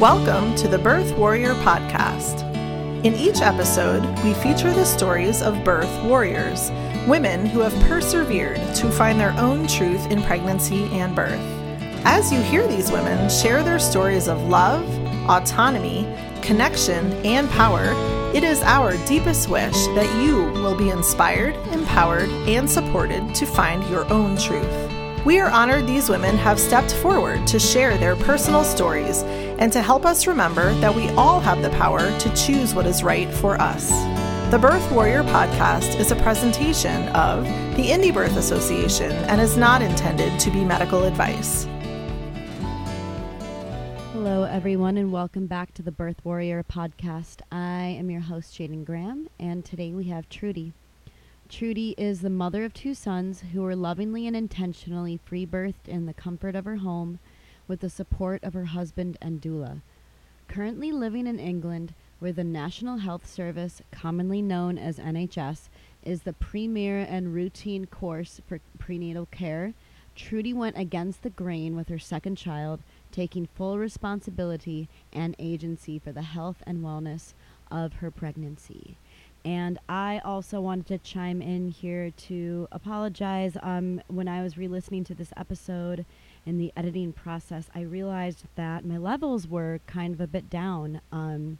Welcome to the Birth Warrior Podcast. In each episode, we feature the stories of birth warriors, women who have persevered to find their own truth in pregnancy and birth. As you hear these women share their stories of love, autonomy, connection, and power, it is our deepest wish that you will be inspired, empowered, and supported to find your own truth. We are honored these women have stepped forward to share their personal stories and to help us remember that we all have the power to choose what is right for us. The Birth Warrior podcast is a presentation of the Indie Birth Association and is not intended to be medical advice. Hello, everyone, and welcome back to the Birth Warrior podcast. I am your host, Jaden Graham, and today we have Trudy. Trudy is the mother of two sons who were lovingly and intentionally free birthed in the comfort of her home with the support of her husband and doula. Currently living in England, where the National Health Service, commonly known as NHS, is the premier and routine course for prenatal care, Trudy went against the grain with her second child, taking full responsibility and agency for the health and wellness of her pregnancy. And I also wanted to chime in here to apologize. Um, when I was re listening to this episode in the editing process, I realized that my levels were kind of a bit down. Um,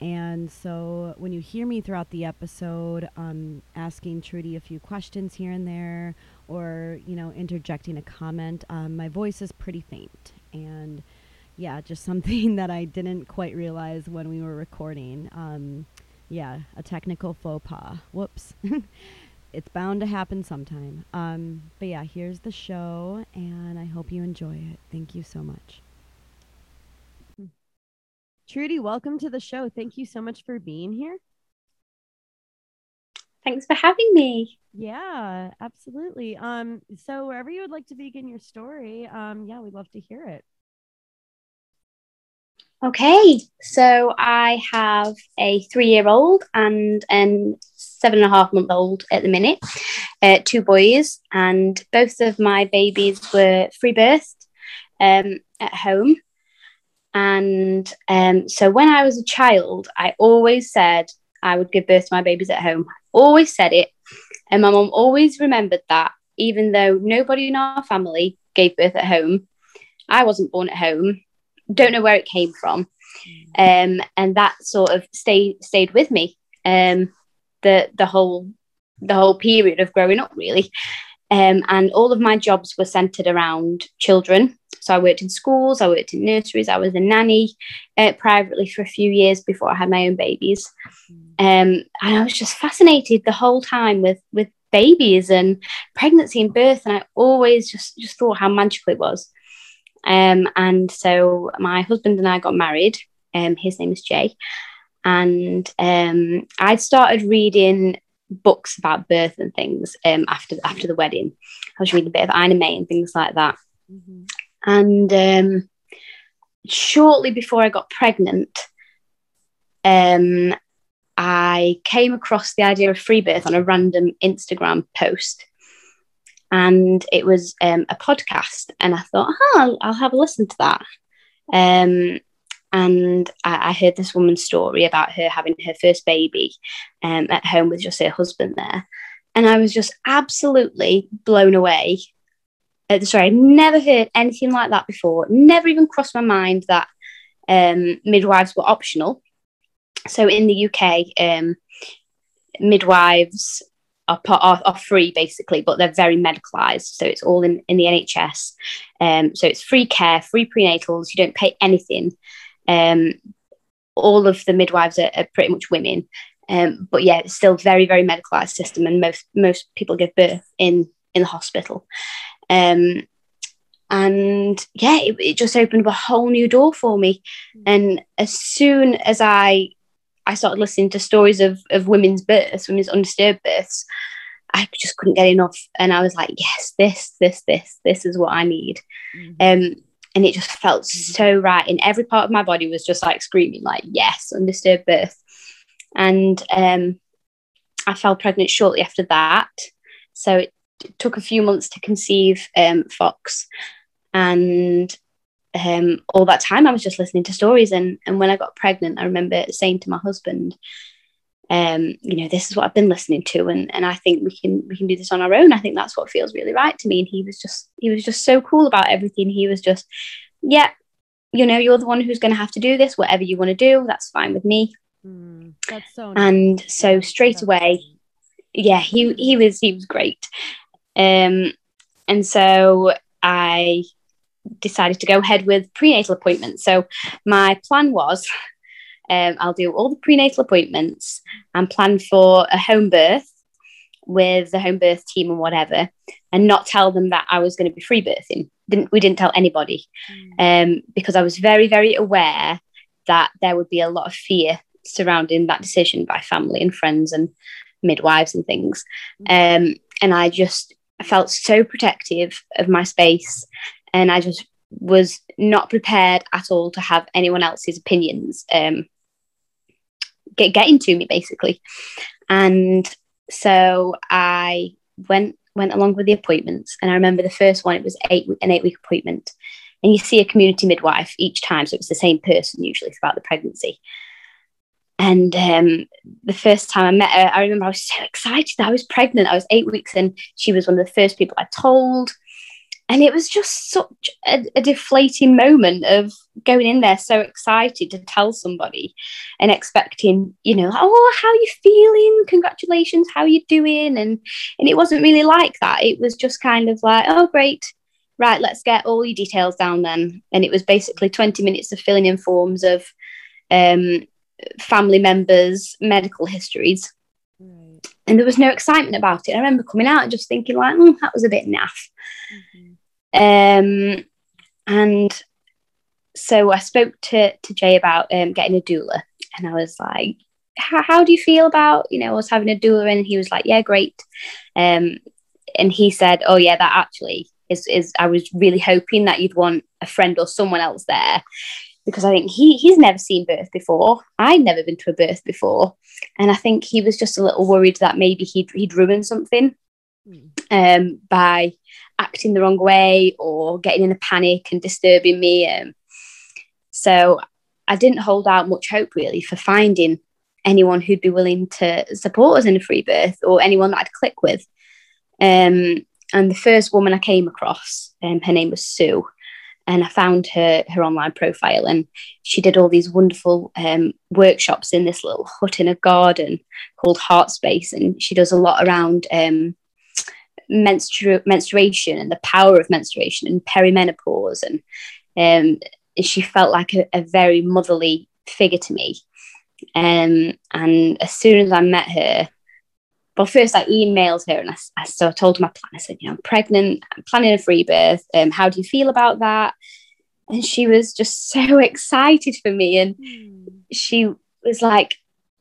and so when you hear me throughout the episode, um, asking Trudy a few questions here and there, or, you know, interjecting a comment, um, my voice is pretty faint. And yeah, just something that I didn't quite realize when we were recording. Yeah, a technical faux pas. Whoops. it's bound to happen sometime. Um, but yeah, here's the show, and I hope you enjoy it. Thank you so much. Trudy, welcome to the show. Thank you so much for being here. Thanks for having me. Yeah, absolutely. Um, so wherever you would like to begin your story, um, yeah, we'd love to hear it. Okay, so I have a three year old and a seven and a half month old at the minute, uh, two boys, and both of my babies were free birthed um, at home. And um, so when I was a child, I always said I would give birth to my babies at home. Always said it. And my mum always remembered that, even though nobody in our family gave birth at home. I wasn't born at home don't know where it came from. Um, and that sort of stayed stayed with me um, the the whole the whole period of growing up really. Um, and all of my jobs were centered around children. So I worked in schools, I worked in nurseries, I was a nanny uh, privately for a few years before I had my own babies. Um, and I was just fascinated the whole time with with babies and pregnancy and birth, and I always just just thought how magical it was. Um, and so my husband and I got married. Um, his name is Jay. And um, I started reading books about birth and things um, after after the wedding. I was reading a bit of Ina May and things like that. Mm-hmm. And um, shortly before I got pregnant, um, I came across the idea of free birth on a random Instagram post and it was um, a podcast. And I thought, oh, I'll, I'll, have a listen to that. Um, and I, I, heard this woman's story about her having her first baby um, at home with just her husband there. And I was just absolutely blown away. Uh, sorry, I'd never heard anything like that before. Never even crossed my mind that um, midwives were optional. So in the UK, um, midwives are, are, are free basically, but they're very medicalized. So it's all in, in the NHS. Um, so it's free care, free prenatals. You don't pay anything. Um, all of the midwives are, are pretty much women. Um, but yeah, it's still very, very medicalized system, and most most people give birth in in the hospital. Um, and yeah, it, it just opened up a whole new door for me. And as soon as I I started listening to stories of, of women's births, women's undisturbed births. I just couldn't get enough. And I was like, yes, this, this, this, this is what I need. Mm-hmm. Um, and it just felt so right. And every part of my body was just like screaming, like, yes, undisturbed birth. And um, I fell pregnant shortly after that. So it, it took a few months to conceive um, Fox. And um, all that time I was just listening to stories. And, and when I got pregnant, I remember saying to my husband, um, you know, this is what I've been listening to, and and I think we can we can do this on our own. I think that's what feels really right to me. And he was just he was just so cool about everything. He was just, yeah, you know, you're the one who's going to have to do this. Whatever you want to do, that's fine with me. Mm, that's so. Nice. And so straight away, yeah, he he was he was great. Um, and so I decided to go ahead with prenatal appointments. So my plan was um, I'll do all the prenatal appointments and plan for a home birth with the home birth team and whatever, and not tell them that I was going to be free birthing. Didn't we didn't tell anybody mm. um, because I was very very aware that there would be a lot of fear surrounding that decision by family and friends and midwives and things. Mm. Um, and I just felt so protective of my space, and I just was not prepared at all to have anyone else's opinions um, get getting to me basically. And so I went went along with the appointments, and I remember the first one. It was eight an eight week appointment, and you see a community midwife each time, so it was the same person usually throughout the pregnancy. And um, the first time I met her, I remember I was so excited I was pregnant. I was eight weeks and she was one of the first people I told and it was just such a, a, deflating moment of going in there so excited to tell somebody and expecting you know oh how are you feeling? Congratulations how are you doing? And and it wasn't really like that. It was just kind of like oh great. Right let's get all your details down then. And it was basically 20 minutes of filling in forms of um, family members medical histories. And there was no excitement about it. I remember coming out and just thinking like oh, that was a bit naff. Mm-hmm. Um, and so I spoke to, to Jay about um, getting a doula, and I was like, how, do you feel about, you know, us having a doula? And he was like, yeah, great. Um, and he said, oh, yeah, that actually is, is, I was really hoping that you'd want a friend or someone else there because I think he he's never seen birth before. I'd never been to a birth before, and I think he was just a little worried that maybe he'd he'd ruin something mm. um, by acting the wrong way or getting in a panic and disturbing me. Um, so I didn't hold out much hope really for finding anyone who'd be willing to support us in a free birth or anyone that I'd click with. Um, and the first woman I came across, um, her name was Sue, and I found her her online profile, and she did all these wonderful um, workshops in this little hut in a garden called Heart Space, and she does a lot around um, menstru- menstruation and the power of menstruation and perimenopause. And um, she felt like a, a, very motherly figure to me. Um, and as soon as I met her, well, first I emailed her and I, I, so I told her my plan. I said, you know, I'm pregnant, I'm planning a free birth. Um, how do you feel about that? And she was just so excited for me. And mm. she was like,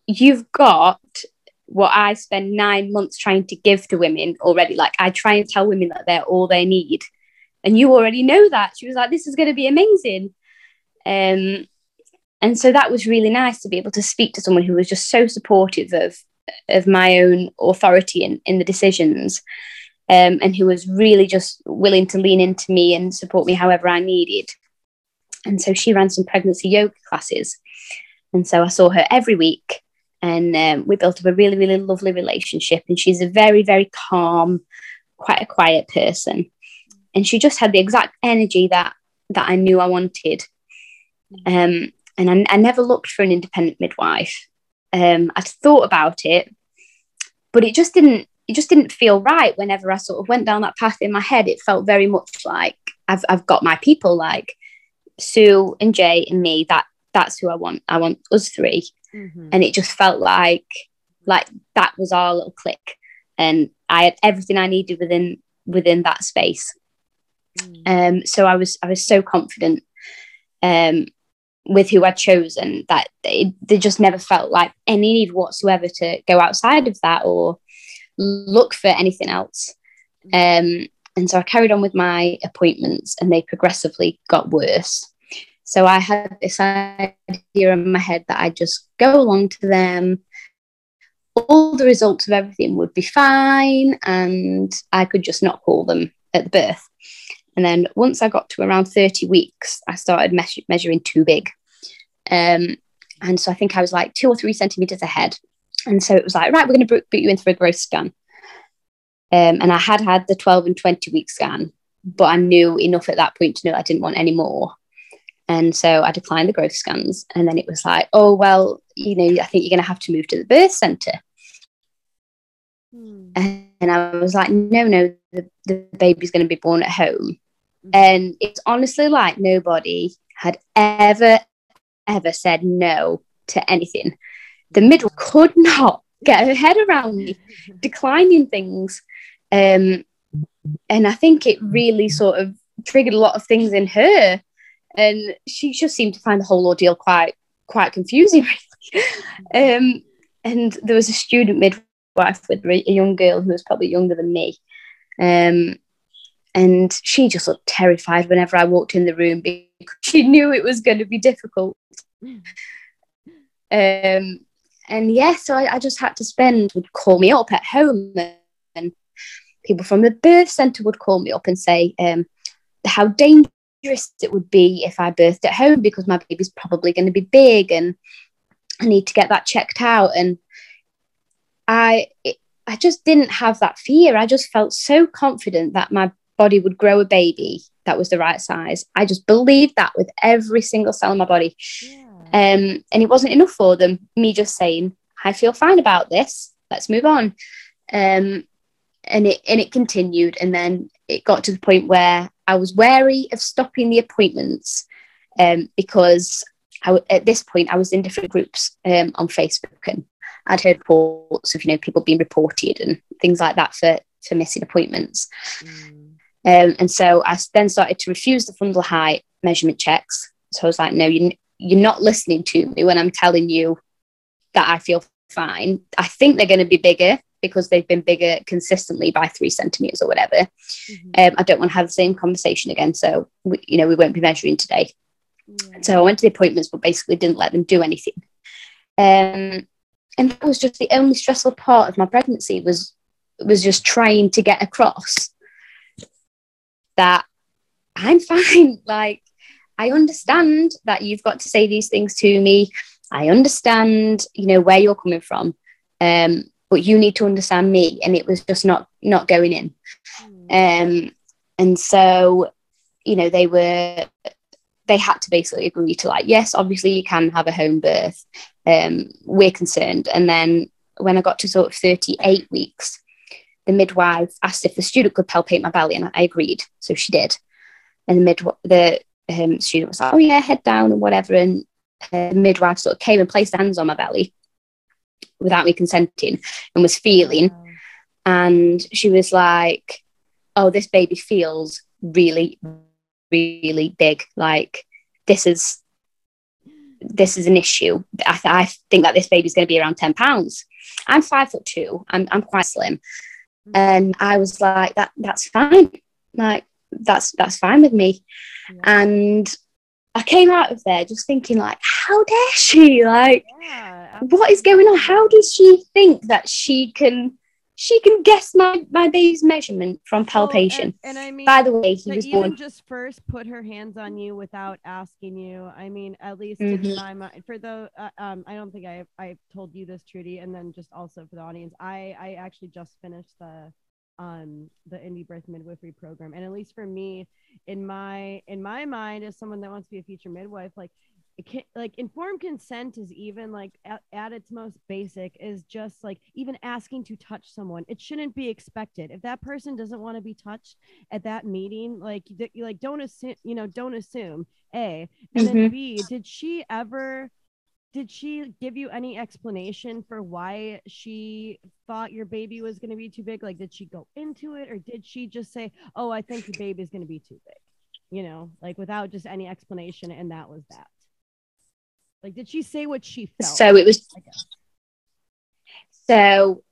You've got what I spend nine months trying to give to women already. Like I try and tell women that they're all they need. And you already know that. She was like, this is going to be amazing. Um, and so that was really nice to be able to speak to someone who was just so supportive of of my own authority in, in the decisions um, and who was really just willing to lean into me and support me however I needed. And so she ran some pregnancy yoga classes. And so I saw her every week and um, we built up a really really lovely relationship and she's a very very calm quite a quiet person. And she just had the exact energy that that i knew i wanted. Um, and I, I, never looked for an independent midwife. Um, i'd thought about it but it just didn't it just didn't feel right whenever i sort of went down that path in my head. It felt very much like i've, I've got my people like sue and jay and me that that's who i want i want us three mm-hmm. and it just felt like like that was our little click and i had everything i needed within within that space mm. um so i was i was so confident um with who i'd chosen that it, they just never felt like any need whatsoever to go outside of that or look for anything else mm. um and so i carried on with my appointments and they progressively got worse so I had this idea in my head that I'd just go along to them. All the results of everything would be fine, and I could just not call them at the birth. And then once I got to around 30 weeks, I started measuring too big. Um, and so I think I was like two or three centimeters ahead. And so it was like, right, we're going to put you in for a growth scan. Um, and I had had the 12 and 20 week scan, but I knew enough at that point to know I didn't want any more. And so I declined the growth scans. And then it was like, oh, well, you know, I think you're going to have to move to the birth center. Hmm. And I was like, no, no, the, the baby's going to be born at home. Mm-hmm. And it's honestly like nobody had ever, ever said no to anything. The middle could not get her head around me declining things. Um, and I think it really sort of triggered a lot of things in her and she just seemed to find the whole ordeal quite quite confusing. um, and there was a student midwife with a young girl who was probably younger than me, um, and she just looked terrified whenever I walked in the room because she knew it was going to be difficult. Um, and yeah, so I, I, just had to spend would call me up at home, and people from the birth centre would call me up and say um, how dangerous it would be if I birthed at home because my baby's probably going to be big and I need to get that checked out. And I, it, I just didn't have that fear. I just felt so confident that my body would grow a baby that was the right size. I just believed that with every single cell in my body. Yeah. Um, and it wasn't enough for them, me just saying, I feel fine about this. Let's move on. Um, and it and it continued. And then it got to the point where I was wary of stopping the appointments um, because I, at this point I was in different groups um, on Facebook and I'd heard reports of you know people being reported and things like that for for missing appointments. Mm. Um, and so I then started to refuse the fundal height measurement checks. So I was like, no, you, you're not listening to me when I'm telling you that I feel fine. I think they're going to be bigger because they've been bigger consistently by three centimeters or whatever. Mm-hmm. Um, I don't want to have the same conversation again. So, we, you know, we won't be measuring today. Yeah. So I went to the appointments, but basically didn't let them do anything. Um, and that was just the only stressful part of my pregnancy was was just trying to get across that I'm fine. Like I understand that you've got to say these things to me. I understand, you know, where you're coming from. Um, but you need to understand me and it was just not not going in. Mm. um and so you know they were they had to basically agree to like yes obviously you can have a home birth um we're concerned. And then when i got to sort of 38 weeks the midwife asked if the student could palpate my belly and i agreed so she did. And the mid the um, student was like oh yeah head down and whatever and uh, the midwife sort of came and placed hands on my belly without me consenting and was feeling. And she was like, Oh, this baby feels really, really big. Like, this is this is an issue. I, th- I think that this baby's going to be around 10 pounds. I'm five foot two. I'm, I'm quite slim. And I was like, that that's fine. Like, that's, that's fine with me. Yeah. And I came out of there just thinking like, how dare she? Like, yeah, what is going on? How does she think that she can she can guess my my baby's measurement from palpation? Oh, and, and, I mean, by the way, he was even born. Just first put her hands on you without asking you. I mean, at least mm-hmm. in my mind, for the uh, um, I don't think I I told you this, Trudy, and then just also for the audience, I I actually just finished the um the indie birth midwifery program. And at least for me in my in my mind as someone that wants to be a future midwife like it can, like informed consent is even like at, at, its most basic is just like even asking to touch someone. It shouldn't be expected. If that person doesn't want to be touched at that meeting like you like don't assume you know don't assume a. And mm-hmm. then b did she ever did she give you any explanation for why she thought your baby was going to be too big? Like did she go into it or did she just say oh i think the baby is going to be too big you know like without just any explanation and that was that? Like did she say what she felt? So it was so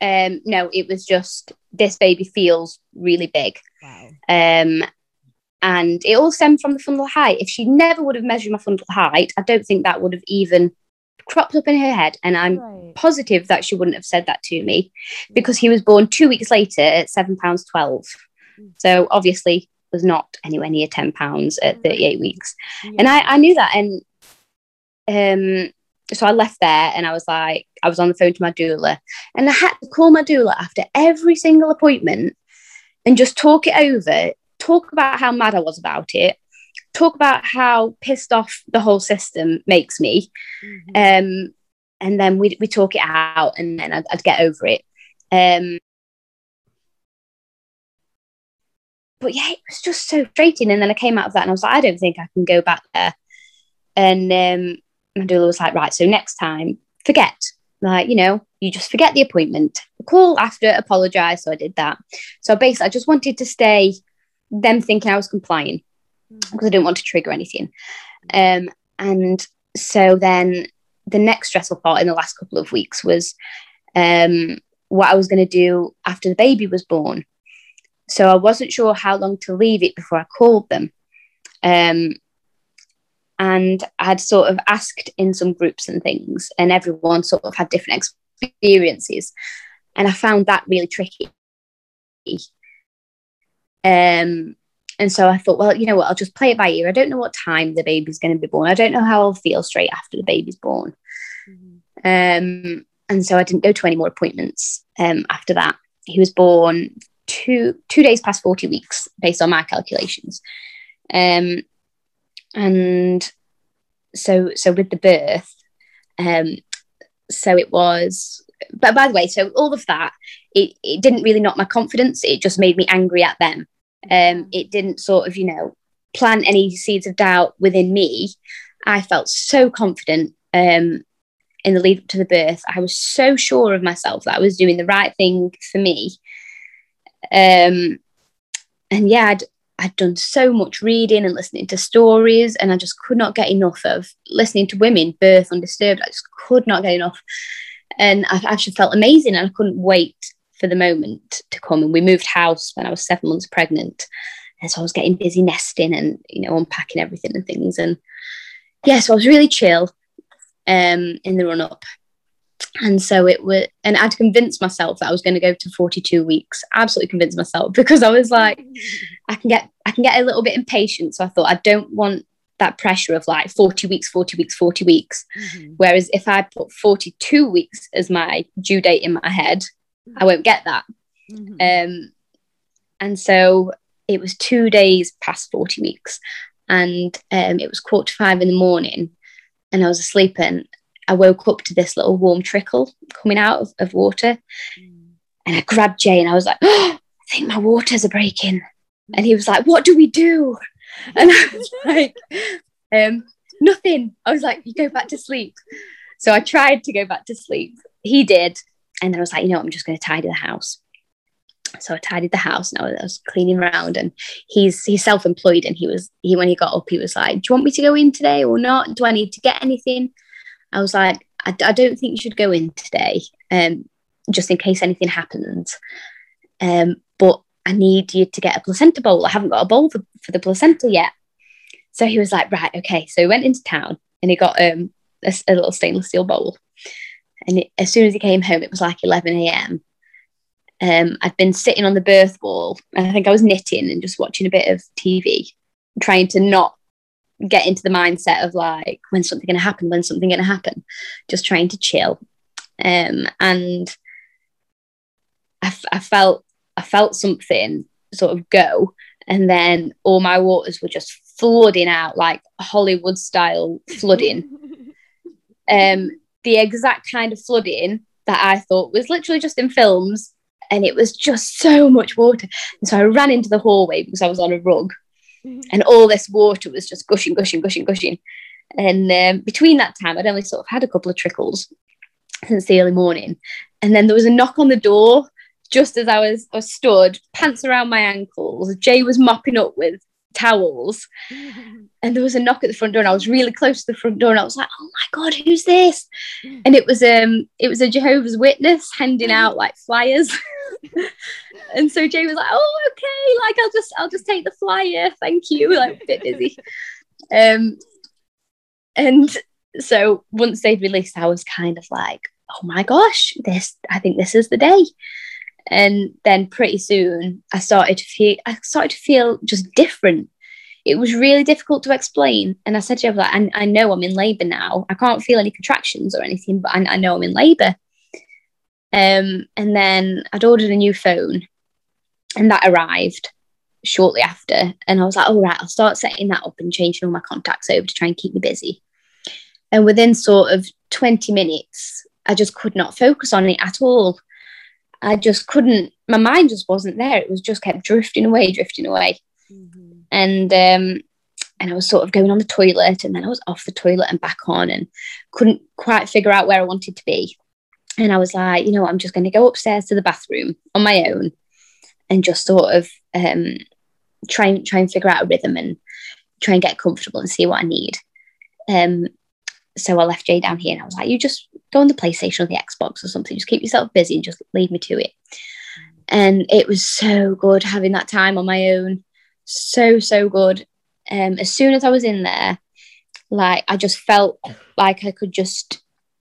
um no it was just this baby feels really big. Wow. Um and it all stemmed from the fundal height. If she never would have measured my fundal height, I don't think that would have even cropped up in her head. And I'm right. positive that she wouldn't have said that to me because he was born two weeks later at seven pounds twelve. Mm. So obviously was not anywhere near 10 pounds at 38 weeks. Yeah. And I, I knew that. And um, so I left there and I was like, I was on the phone to my doula and I had to call my doula after every single appointment and just talk it over, talk about how mad I was about it, talk about how pissed off the whole system makes me. Mm-hmm. Um, and then we we talk it out and then I'd, I'd get over it. Um, but yeah, it was just so frustrating. And then I came out of that and I was like, I don't think I can go back there. And um, my doula was like, right, so next time, forget. Like, you know, you just forget the appointment. Call after, apologize. So I did that. So basically, I just wanted to stay, them thinking I was complying because mm. I didn't want to trigger anything. Um, and so then the next stressful part in the last couple of weeks was um, what I was going to do after the baby was born. So I wasn't sure how long to leave it before I called them. Um, and I'd sort of asked in some groups and things, and everyone sort of had different experiences. And I found that really tricky. Um, and so I thought, well, you know what, I'll just play it by ear. I don't know what time the baby's going to be born. I don't know how I'll feel straight after the baby's born. Mm-hmm. Um, and so I didn't go to any more appointments um, after that. He was born two two days past 40 weeks based on my calculations. Um, and so so with the birth, um, so it was but by the way, so all of that, it, it didn't really knock my confidence. It just made me angry at them um, it didn't sort of, you know, plant any seeds of doubt within me. I felt so confident um, in the lead up to the birth. I was so sure of myself that I was doing the right thing for me. Um, and yeah, I'd, I'd done so much reading and listening to stories, and I just could not get enough of listening to women birth undisturbed. I just could not get enough. And I actually felt amazing, and I couldn't wait for the moment to come. And we moved house when I was seven months pregnant. And so I was getting busy nesting and, you know, unpacking everything and things. And yeah, so I was really chill um, in the run up. And so it was, and I'd convinced myself that I was going to go to 42 weeks. Absolutely convinced myself because I was like, I can get, I can get a little bit impatient. So I thought I don't want that pressure of like 40 weeks, 40 weeks, 40 weeks. Mm-hmm. Whereas if I put 42 weeks as my due date in my head, I won't get that. Mm-hmm. Um, and so it was two days past 40 weeks. And um, it was quarter to five in the morning. And I was asleep. And I woke up to this little warm trickle coming out of, of water. Mm. And I grabbed Jay and I was like, oh, I think my waters are breaking. And he was like, What do we do? And I was like, um, Nothing. I was like, You go back to sleep. So I tried to go back to sleep. He did. And then I was like, you know, I'm just going to tidy the house. So I tidied the house and I was, cleaning around. And he's he's self-employed, and he was he when he got up, he was like, "Do you want me to go in today or not? Do I need to get anything?" I was like, "I, I don't think you should go in today, um, just in case anything happens. Um, but I need you to get a placenta bowl. I haven't got a bowl for, for the placenta yet." So he was like, "Right, okay." So he went into town and he got um a, a little stainless steel bowl and it, as soon as he came home, it was like 11 a.m. Um, I'd been sitting on the birth wall, and I think I was knitting and just watching a bit of TV, trying to not get into the mindset of like, when's something going to happen? When's something going to happen? Just trying to chill. Um, and I, f- I felt I felt something sort of go, and then all my waters were just flooding out like Hollywood style flooding. um, the exact kind of flooding that I thought was literally just in films. And it was just so much water. And so I ran into the hallway because I was on a rug. Mm-hmm. And all this water was just gushing, gushing, gushing, gushing. And um, between that time, I'd only sort of had a couple of trickles since the early morning. And then there was a knock on the door just as I was, I was stood, pants around my ankles. Jay was mopping up with towels. and there was a knock at the front door and I was really close to the front door and I was like, oh my God, who's this? And it was um it was a Jehovah's Witness handing out like flyers. and so Jay was like, oh, okay, like I'll just I'll just take the flyer. Thank you. Like a bit busy. Um and so once they'd released, I was kind of like, oh my gosh, this I think this is the day. And then pretty soon I started to feel I started to feel just different. It was really difficult to explain. And I said to her, like, I, know I'm in labour now. I can't feel any contractions or anything, but I, I know I'm in labour. Um, and then I'd ordered a new phone and that arrived shortly after. And I was like, all right, I'll start setting that up and changing all my contacts over to try and keep me busy. And within sort of 20 minutes, I just could not focus on it at all. I just couldn't, my mind just wasn't there. It was just kept drifting away, drifting away. Mm-hmm. And, um, and I was sort of going on the toilet and then I was off the toilet and back on and couldn't quite figure out where I wanted to be. And I was like, you know, I'm just going to go upstairs to the bathroom on my own and just sort of um, try and try and figure out a rhythm and try and get comfortable and see what I need. Um, so I left Jay down here and I was like, you just go on the PlayStation or the Xbox or something, just keep yourself busy and just leave me to it. And it was so good having that time on my own. So, so good. Um, as soon as I was in there, like I just felt like I could just,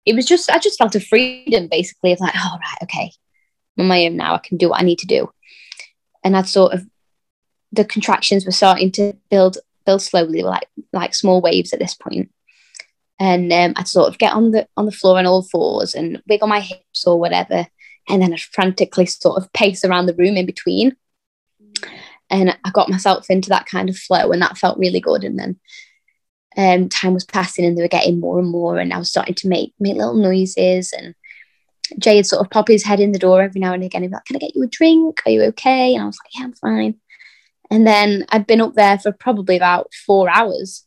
it was just, I just felt a freedom basically of like, oh, right, okay, I'm on my own now. I can do what I need to do. And I'd sort of the contractions were starting to build build slowly, like like small waves at this point. And um, I'd sort of get on the on the floor on all fours and wiggle my hips or whatever, and then I'd frantically sort of pace around the room in between. And I got myself into that kind of flow, and that felt really good. And then um, time was passing, and they were getting more and more, and I was starting to make make little noises. And Jay would sort of pop his head in the door every now and again and be like, "Can I get you a drink? Are you okay?" And I was like, "Yeah, I'm fine." And then I'd been up there for probably about four hours.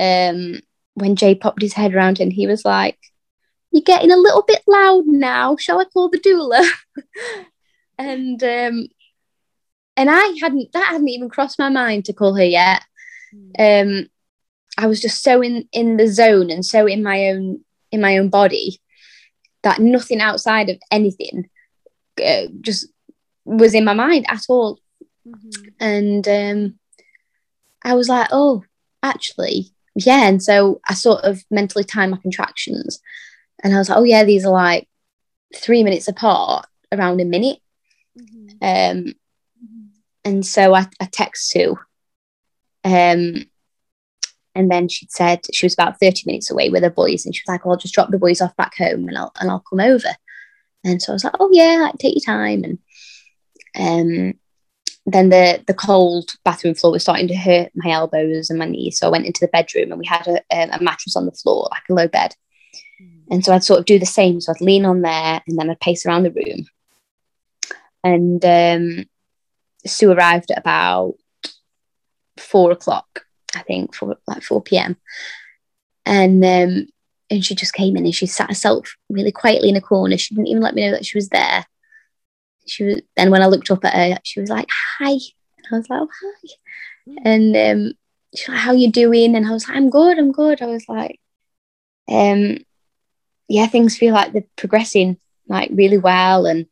Um, when Jay popped his head around and he was like, You're getting a little bit loud now. Shall I call the doula? and um, and I hadn't that hadn't even crossed my mind to call her yet. Um, I was just so in in the zone and so in my own in my own body that nothing outside of anything uh, just was in my mind at all. Mm-hmm. And um, I was like, oh, actually, yeah. And so I sort of mentally timed my contractions. And I was like, oh, yeah, these are like three minutes apart, around a minute. Mm-hmm. Um, and so I, I text Sue. Um, and then she said she was about 30 minutes away with her boys. And she was like, well, I'll just drop the boys off back home and I'll, and I'll come over. And so I was like, oh, yeah, take your time. And um, then the the cold bathroom floor was starting to hurt my elbows and my knees. So I went into the bedroom and we had a, a mattress on the floor, like a low bed. Mm. And so I'd sort of do the same. So I'd lean on there and then I'd pace around the room. And um, Sue arrived at about four o'clock, I think, for like 4 p.m. And um, and she just came in and she sat herself really quietly in a corner. She didn't even let me know that she was there she was then when I looked up at her, she was like, "Hi," and I was like, "Oh, hi," mm. and um, she's like, "How you doing?" And I was like, "I'm good, I'm good." I was like, um, yeah, things feel like they're progressing like really well, and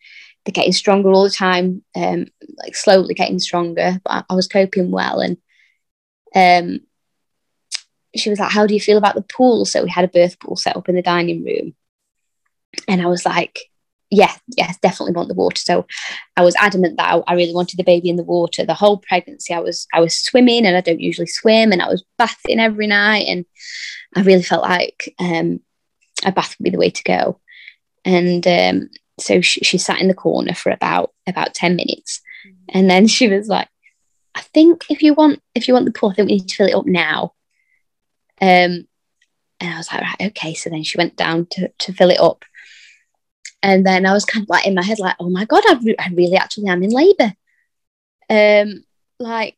they're getting stronger all the time, um, like slowly getting stronger. But I, I was coping well, and um, she was like, "How do you feel about the pool?" So we had a birth pool set up in the dining room, and I was like, yeah, yes, definitely want the water. So I was adamant that I, I, really wanted the baby in the water. The whole pregnancy, I was I was swimming, and I don't usually swim, and I was bathing every night, and I really felt like um, a bath would be the way to go. And um, so she, she, sat in the corner for about about ten minutes, mm-hmm. and then she was like, "I think if you want if you want the pool, I think we need to fill it up now." Um, and I was like, "Right, okay." So then she went down to to fill it up and then I was kind of like in my head, like, oh my God, I, re- I really actually am in labor. Um, like,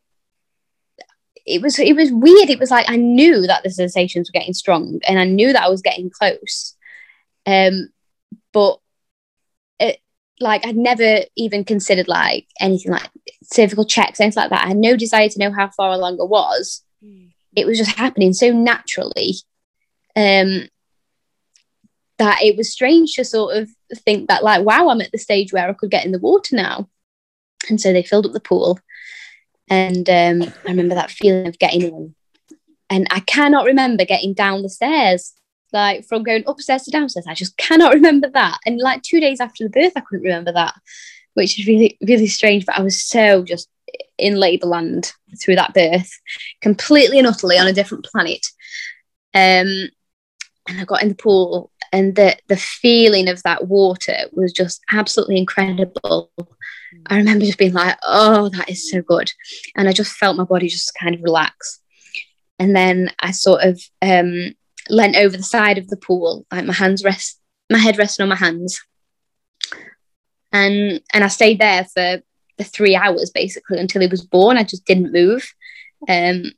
it was it was weird. It was like I knew that the sensations were getting strong, and I knew that I was getting close. Um, but it like I'd never even considered like anything like cervical checks, anything like that. I had no desire to know how far along I was. Mm. It was just happening so naturally. Um, that it was strange to sort of think that like wow i'm at the stage where i could get in the water now. And so they filled up the pool. And um, i remember that feeling of getting in. And i cannot remember getting down the stairs like from going upstairs to downstairs. I just cannot remember that. And like two days after the birth i couldn't remember that which is really, really strange. But I was so just in labour land through that birth, completely and utterly on a different planet. Um, and I got in the pool, and the the feeling of that water was just absolutely incredible. I remember just being like, "Oh, that is so good," and I just felt my body just kind of relax. And then I sort of um, leant over the side of the pool, like my hands rest, my head resting on my hands, and and I stayed there for the three hours basically until he was born. I just didn't move, um,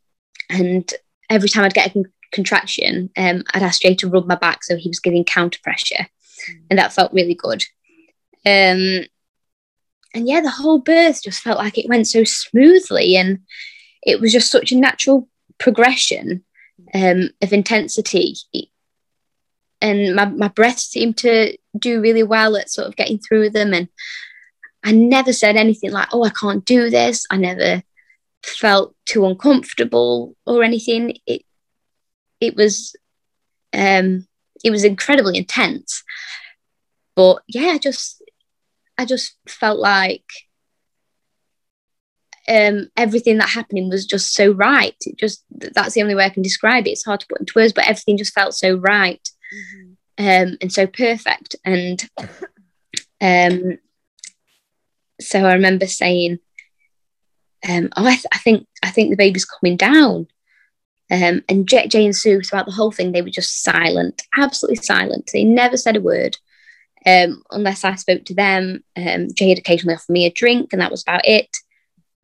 and every time I'd get a contraction, um, I'd ask Jay to rub my back so he was giving counter pressure, and that felt really good. Um, and yeah, the whole birth just felt like it went so smoothly, and it was just such a natural progression um, of intensity. And my, my breath seemed to do really well at sort of getting through them. And I never said anything like, oh, I can't do this. I never felt too uncomfortable or anything. It it was um it was incredibly intense. But yeah, I just I just felt like um, everything that happening was just so right. It just that's the only way I can describe it. It's hard to put into words, but everything just felt so right mm-hmm. um, and so perfect. And um, so I remember saying, um, "Oh, I, th- I, think I think the baby's coming down." Um, and Jay, Jay and Sue throughout the whole thing, they were just silent, absolutely silent. They never said a word. Um, unless I spoke to them. Um, Jay had occasionally offered me a drink, and that was about it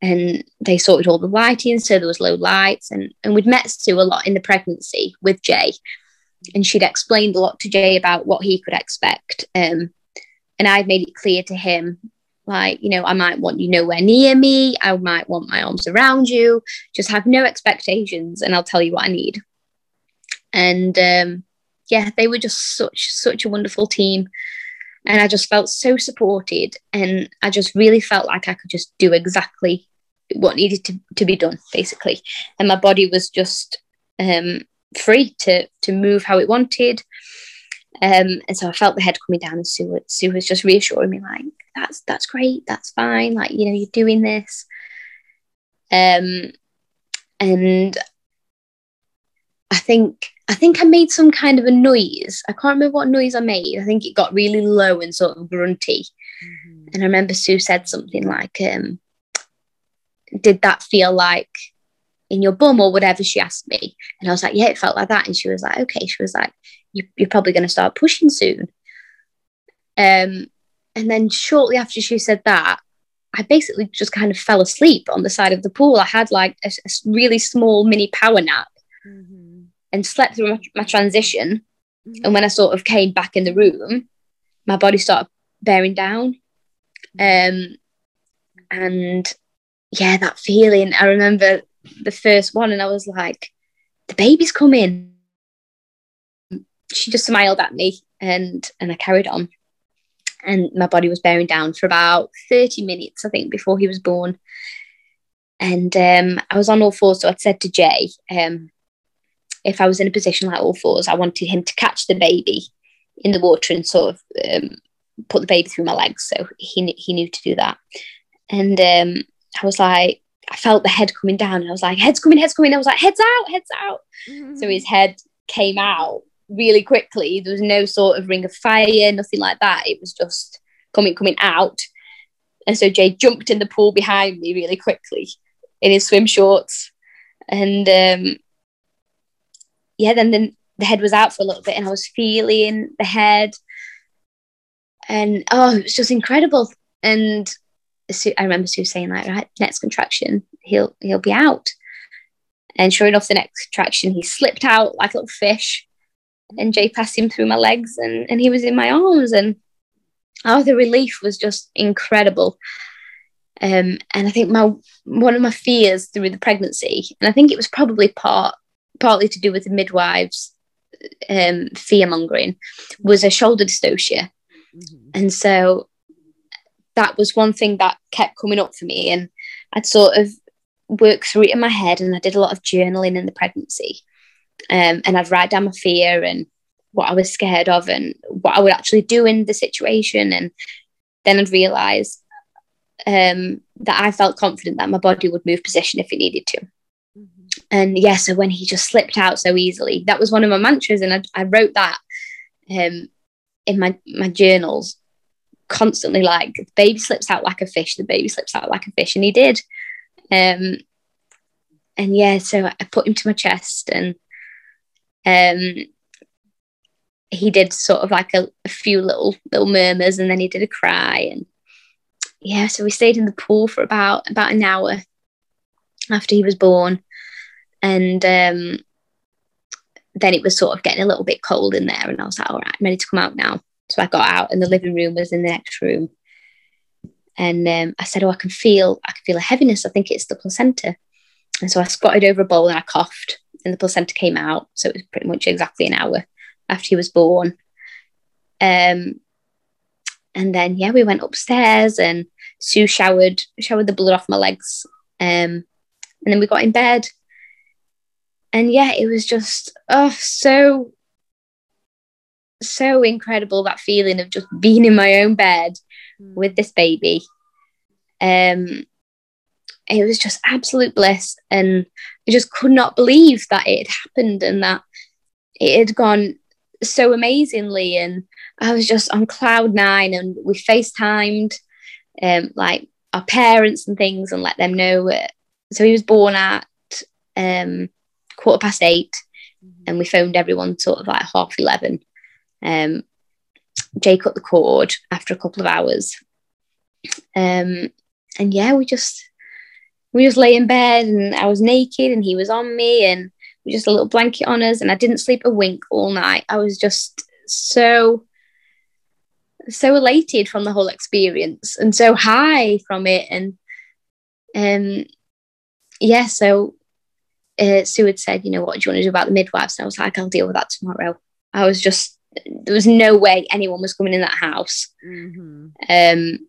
and they sorted all the lighting so there was low lights and and we'd met Sue a lot in the pregnancy with Jay and she'd explained a lot to Jay about what he could expect um, and I'd made it clear to him like you know I might want you nowhere near me. I might want my arms around you. Just have no expectations and I'll tell you what I need. And um, yeah they were just such such a wonderful team. And I just felt so supported and I just really felt like I could just do exactly what needed to, to be done basically. And my body was just um, free to to move how it wanted um, and so I felt the head coming down and Sue, Sue was just reassuring me like that's that's great that's fine like you know you're doing this um, and I think I think I made some kind of a noise. I can't remember what noise I made. I think it got really low and sort of grunty. Mm-hmm. And I remember Sue said something like, um, did that feel like in your bum or whatever she asked me and i was like yeah it felt like that and she was like okay she was like you, are probably going to start pushing soon um and then shortly after she said that i basically just kind of fell asleep on the side of the pool i had like a, a really small mini power nap mm-hmm. and slept through my, my transition mm-hmm. and when i sort of came back in the room my body started bearing down um and yeah, that feeling. I remember the first one, and I was like, the baby's coming. She just smiled at me, and and I carried on. And my body was bearing down for about 30 minutes, I think, before he was born. And um, I was on all fours. So I'd said to Jay, um, if I was in a position like all fours, I wanted him to catch the baby in the water and sort of um, put the baby through my legs. So he, he knew to do that. And um, I was like, I felt the head coming down and I was like, head's coming, head's coming. I was like, head's out, head's out. Mm-hmm. So his head came out really quickly. There was no sort of ring of fire, nothing like that. It was just coming, coming out. And so Jay jumped in the pool behind me really quickly in his swim shorts. And um, yeah, then, then the head was out for a little bit and I was feeling the head. And oh, it was just incredible. And I remember Sue saying like, right, next contraction, he'll he'll be out. And sure enough, the next contraction, he slipped out like a little fish, and Jay passed him through my legs, and and he was in my arms, and oh, the relief was just incredible. Um, and I think my one of my fears through the pregnancy, and I think it was probably part partly to do with the midwives um, fear mongering, was a shoulder dystocia. Mm-hmm. And so that was one thing that kept coming up for me. And I'd sort of work through it in my head and I did a lot of journaling in the pregnancy. Um, and I'd write down my fear and what I was scared of and what I would actually do in the situation. And then I'd realize um, that I felt confident that my body would move position if it needed to. Mm-hmm. And yeah, so when he just slipped out so easily, that was one of my mantras, and I, I wrote that um, in my my journals constantly. Like, the baby slips out like a fish. The baby slips out like a fish, and he did. Um, and yeah, so I put him to my chest, and um, he did sort of like a, a few little little murmurs, and then he did a cry, and yeah, so we stayed in the pool for about about an hour after he was born, and um, then it was sort of getting a little bit cold in there, and I was like, all right, I'm ready to come out now. So I got out, and the living room was in the next room, and um, I said, oh, I can feel, I can feel a heaviness. I think it's the placenta, and so I squatted over a bowl and I coughed, and the placenta came out. So it was pretty much exactly an hour after he was born. Um, and then yeah, we went upstairs and Sue showered showered the blood off my legs. Um, and then we got in bed. And yeah, it was just oh so so incredible that feeling of just being in my own bed mm. with this baby. Um it was just absolute bliss and I just could not believe that it had happened and that it had gone so amazingly and I was just on cloud nine and we FaceTimed um, like our parents and things and let them know. So he was born at um, quarter past 8 mm-hmm. and we phoned everyone sort of like half 11. Um, Jay cut the cord after a couple of hours. Um, and yeah, we just we just lay in bed and I was naked and he was on me and we just a little blanket on us and I didn't sleep a wink all night. I was just so so elated from the whole experience and so high from it and um yeah so uh, Sue had said you know what do you want to do about the midwives and I was like I'll deal with that tomorrow I was just there was no way anyone was coming in that house mm-hmm. um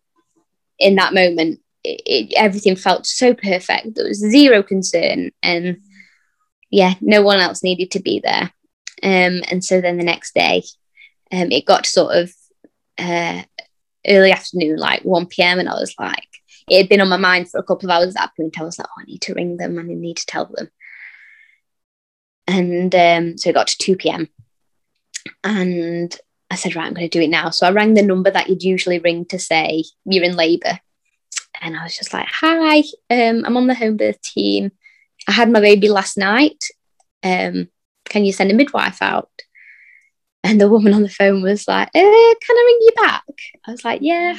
in that moment it, everything felt so perfect there was zero concern and yeah no one else needed to be there um and so then the next day um it got sort of uh, early afternoon, like 1 p.m. And I was like, it had been on my mind for a couple of hours at that point. I was like, oh, I need to ring them and I need to tell them. And um, so it got to 2 p.m. And I said, right, I'm going to do it now. So I rang the number that you'd usually ring to say you're in labour. And I was just like, hi, um, I'm on the home birth team. I had my baby last night. Um, can you send a midwife out? And the woman on the phone was like, eh, Can I ring you back? I was like, Yeah.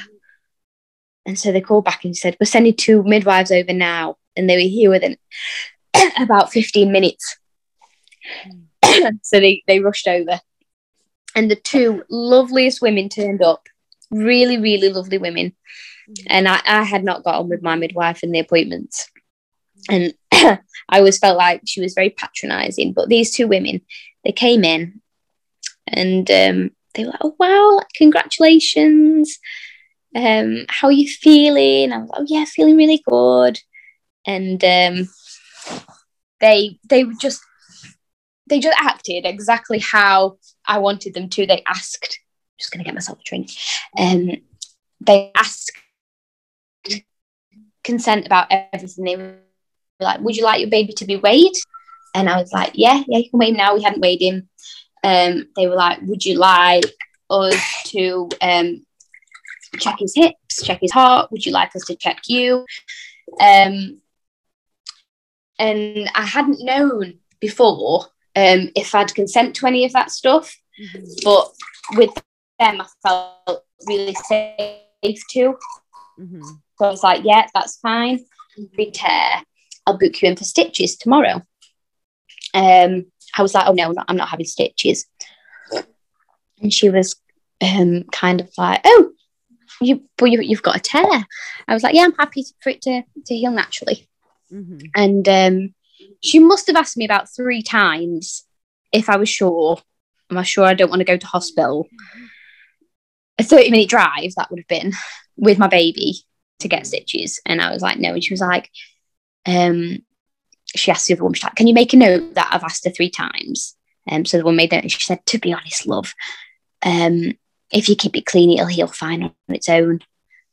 And so they called back and said, We're sending two midwives over now. And they were here within about 15 minutes. so they, they rushed over. And the two loveliest women turned up, really, really lovely women. And I, I had not got on with my midwife and the appointments. And I always felt like she was very patronizing. But these two women, they came in and um, they were like, "Oh wow, congratulations! Um, how are you feeling?" I was like, "Oh yeah, feeling really good." And um, they they just they just acted exactly how I wanted them to. They asked, just gonna get myself a drink. Um, they asked consent about everything. They were like, "Would you like your baby to be weighed?" And I was like, "Yeah, yeah, you can weigh him now." We hadn't weighed him um, they were like, "Would you like us to um, check his hips, check his heart? Would you like us to check you?" Um, and I hadn't known before um, if I'd consent to any of that stuff, mm-hmm. but with them, I felt really safe too. Mm-hmm. So I was like, "Yeah, that's fine. Retear. I'll book you in for stitches tomorrow." Um, I was like, oh no, I'm not having stitches. And she was um, kind of like, oh, you, but you, you've got a tear. I was like, yeah, I'm happy for it to, to heal naturally. Mm-hmm. And um, she must have asked me about three times if I was sure. Am I sure I don't want to go to hospital? A 30 minute drive that would have been with my baby to get stitches. And I was like, no. And she was like, um, she asked the other woman, she's like, Can you make a note that I've asked her three times? Um, so the woman made that, and She said, To be honest, love, um, if you keep it clean, it'll heal fine on its own.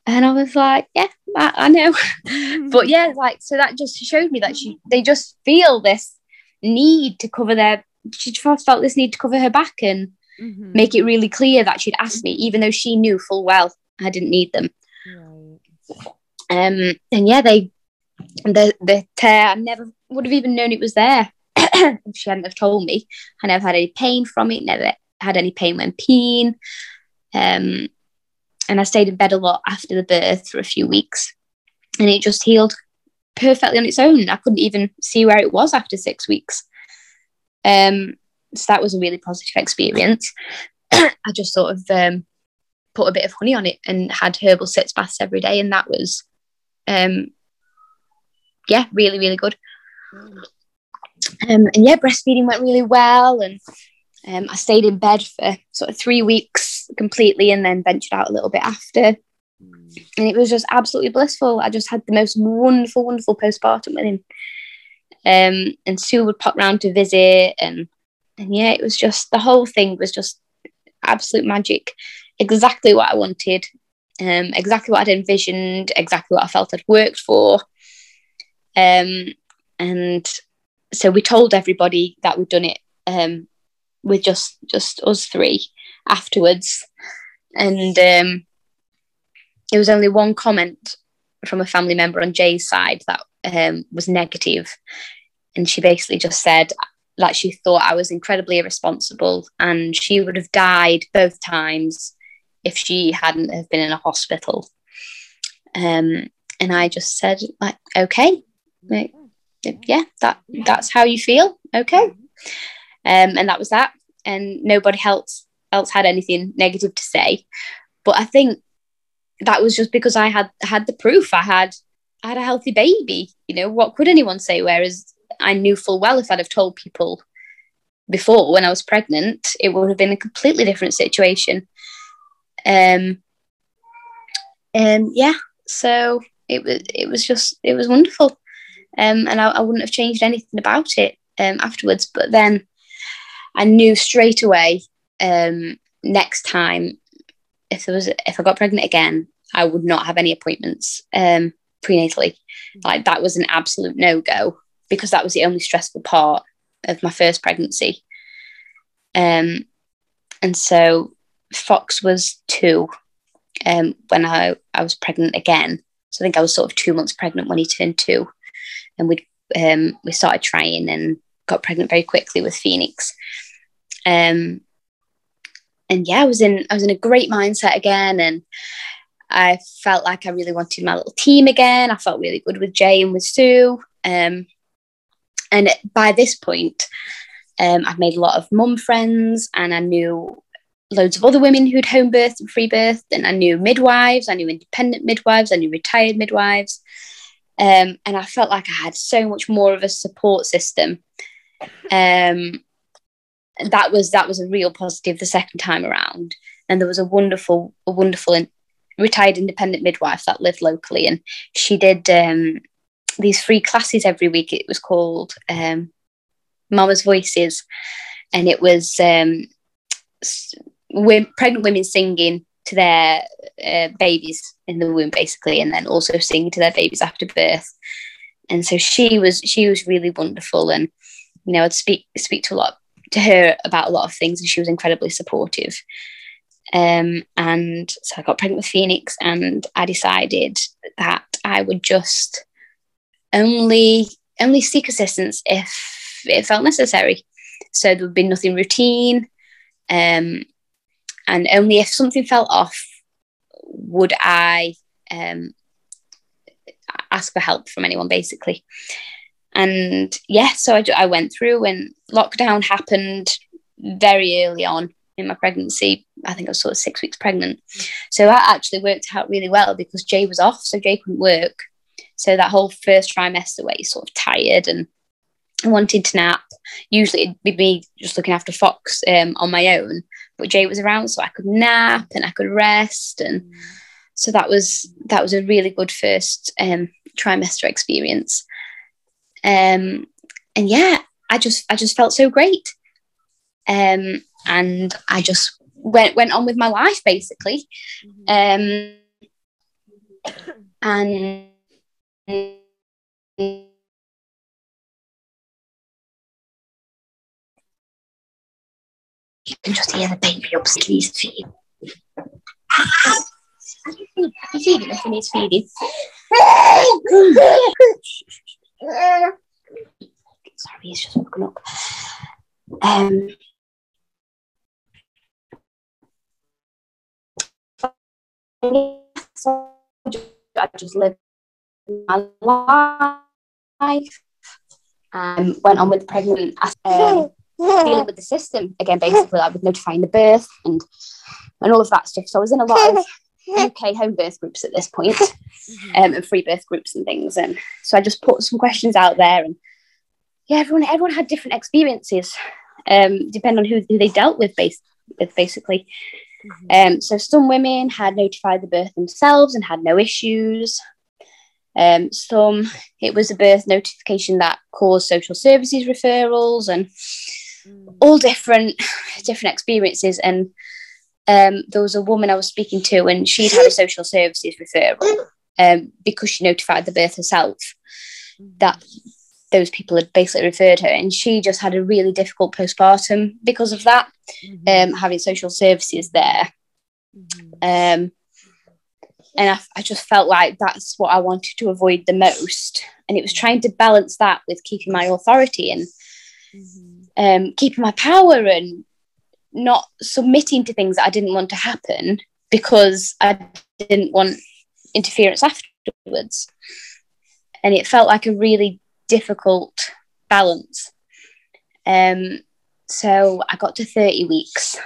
And I was like, yeah, I, I know. but yeah, like, so that just showed me that she, they just feel this need to cover their, she felt this need to cover her back and mm-hmm. make it really clear that she'd asked me, even though she knew full well I didn't need them. Um, and yeah, they, the, the tear, I never would have even known it was there if she hadn't have told me. I never had any pain from it, never had any pain when peeing. Um, and I stayed in bed a lot after the birth for a few weeks. And it just healed perfectly on its own. I couldn't even see where it was after six weeks. Um, so that was a really positive experience. I just sort of um, put a bit of honey on it and had herbal sitz baths every day, and that was, um, yeah, really, really good. Um, and yeah, breastfeeding went really well, and um, I stayed in bed for sort of three weeks completely, and then ventured out a little bit after. And it was just absolutely blissful. I just had the most wonderful, wonderful postpartum with him. Um, and Sue would pop round to visit, and and yeah, it was just the whole thing was just absolute magic. Exactly what I wanted, um, exactly what I'd envisioned, exactly what I felt I'd worked for. Um, and so we told everybody that we'd done it um, with just just us three afterwards, and um, there was only one comment from a family member on Jay's side that um, was negative, and she basically just said like she thought I was incredibly irresponsible, and she would have died both times if she hadn't have been in a hospital. Um, and I just said like, okay, like, yeah, that that's how you feel. Okay. Um, and that was that. And nobody else else had anything negative to say. But I think that was just because I had had the proof. I had I had a healthy baby. You know, what could anyone say? Whereas I knew full well if I'd have told people before when I was pregnant, it would have been a completely different situation. Um, um, yeah, so it was it was just it was wonderful um, and I, I, wouldn't have changed anything about it um, afterwards. But then I knew straight away um, next time if there was if I got pregnant again, I would not have any appointments um, prenatally. Like that was an absolute no go because that was the only stressful part of my first pregnancy. Um, and so Fox was two um, when I, I was pregnant again. So I think I was sort of two months pregnant when he turned two and we um, we started trying and got pregnant very quickly with Phoenix. Um, and yeah, I was in I was in a great mindset again, and I felt like I really wanted my little team again. I felt really good with Jay and with Sue. Um, and by this point, um, I'd made a lot of mum friends, and I knew loads of other women who'd home birthed and free birthed, and I knew midwives, I knew independent midwives, I knew retired midwives. Um, and I felt like I had so much more of a support system. Um, that was that was a real positive the second time around. And there was a wonderful, a wonderful in, retired independent midwife that lived locally, and she did um, these free classes every week. It was called um, Mama's Voices, and it was um, pregnant women singing to their uh, babies in the womb basically and then also singing to their babies after birth. And so she was she was really wonderful and you know i'd speak speak to a lot to her about a lot of things and she was incredibly supportive. Um, and so i got pregnant with phoenix and i decided that i would just only only seek assistance if it felt necessary. So there would be nothing routine. Um, and only if something felt off would I um, ask for help from anyone, basically. And yeah, so I, I went through when lockdown happened very early on in my pregnancy. I think I was sort of six weeks pregnant. So that actually worked out really well because Jay was off, so Jay couldn't work. So that whole first trimester where you're sort of tired and wanted to nap, usually it'd be me just looking after Fox um, on my own but Jay was around, so I could nap and I could rest, and so that was that was a really good first um, trimester experience. Um, and yeah, I just I just felt so great, um, and I just went went on with my life basically. Mm-hmm. Um, and you can just hear the baby upstairs feeding. He's feeding us and he's feeding. Sorry, he's just woken up. Um, I just lived my life. Um, went on with pregnant, um, dealing with the system again, basically, like with notifying the birth and and all of that stuff. So I was in a lot of UK home birth groups at this point, um, and free birth groups and things. And so I just put some questions out there, and yeah, everyone everyone had different experiences, um, depending on who, who they dealt with, base, with basically. Mm-hmm. Um, so some women had notified the birth themselves and had no issues. Um, some it was a birth notification that caused social services referrals and. All different different experiences. And um, there was a woman I was speaking to, and she'd had a social services referral um, because she notified the birth herself that those people had basically referred her, and she just had a really difficult postpartum because of that, Mhm. um, having social services there. Mhm. Um, and I, I just felt like that's what I wanted to avoid the most. And it was trying to balance that with keeping my authority and Mhm. Um, keeping my power and not submitting to things that I didn't want to happen because I didn't want interference afterwards. And it felt like a really difficult balance. Um, so I got to 30 weeks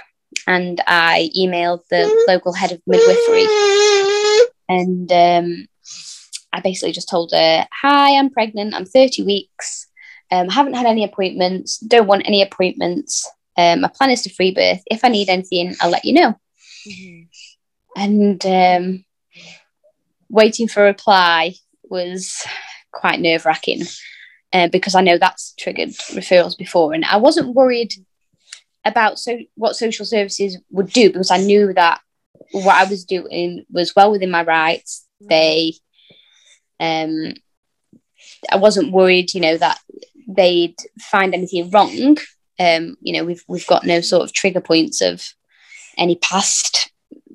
and I emailed the local head of midwifery and um, I basically just told her, Hi, I'm pregnant, I'm 30 weeks, um, haven't had any appointments, don't want any appointments. Um, my plan is to free birth. If I need anything, I'll let you know. Mhm. And um, waiting for a reply was quite nerve wracking uh, because I know that's triggered referrals before. And I wasn't worried about so what social services would do because I knew that what I was doing was well within my rights. They, um, I wasn't worried, you know, that they'd find anything wrong. Um, you know, we've we've got no sort of trigger points of any past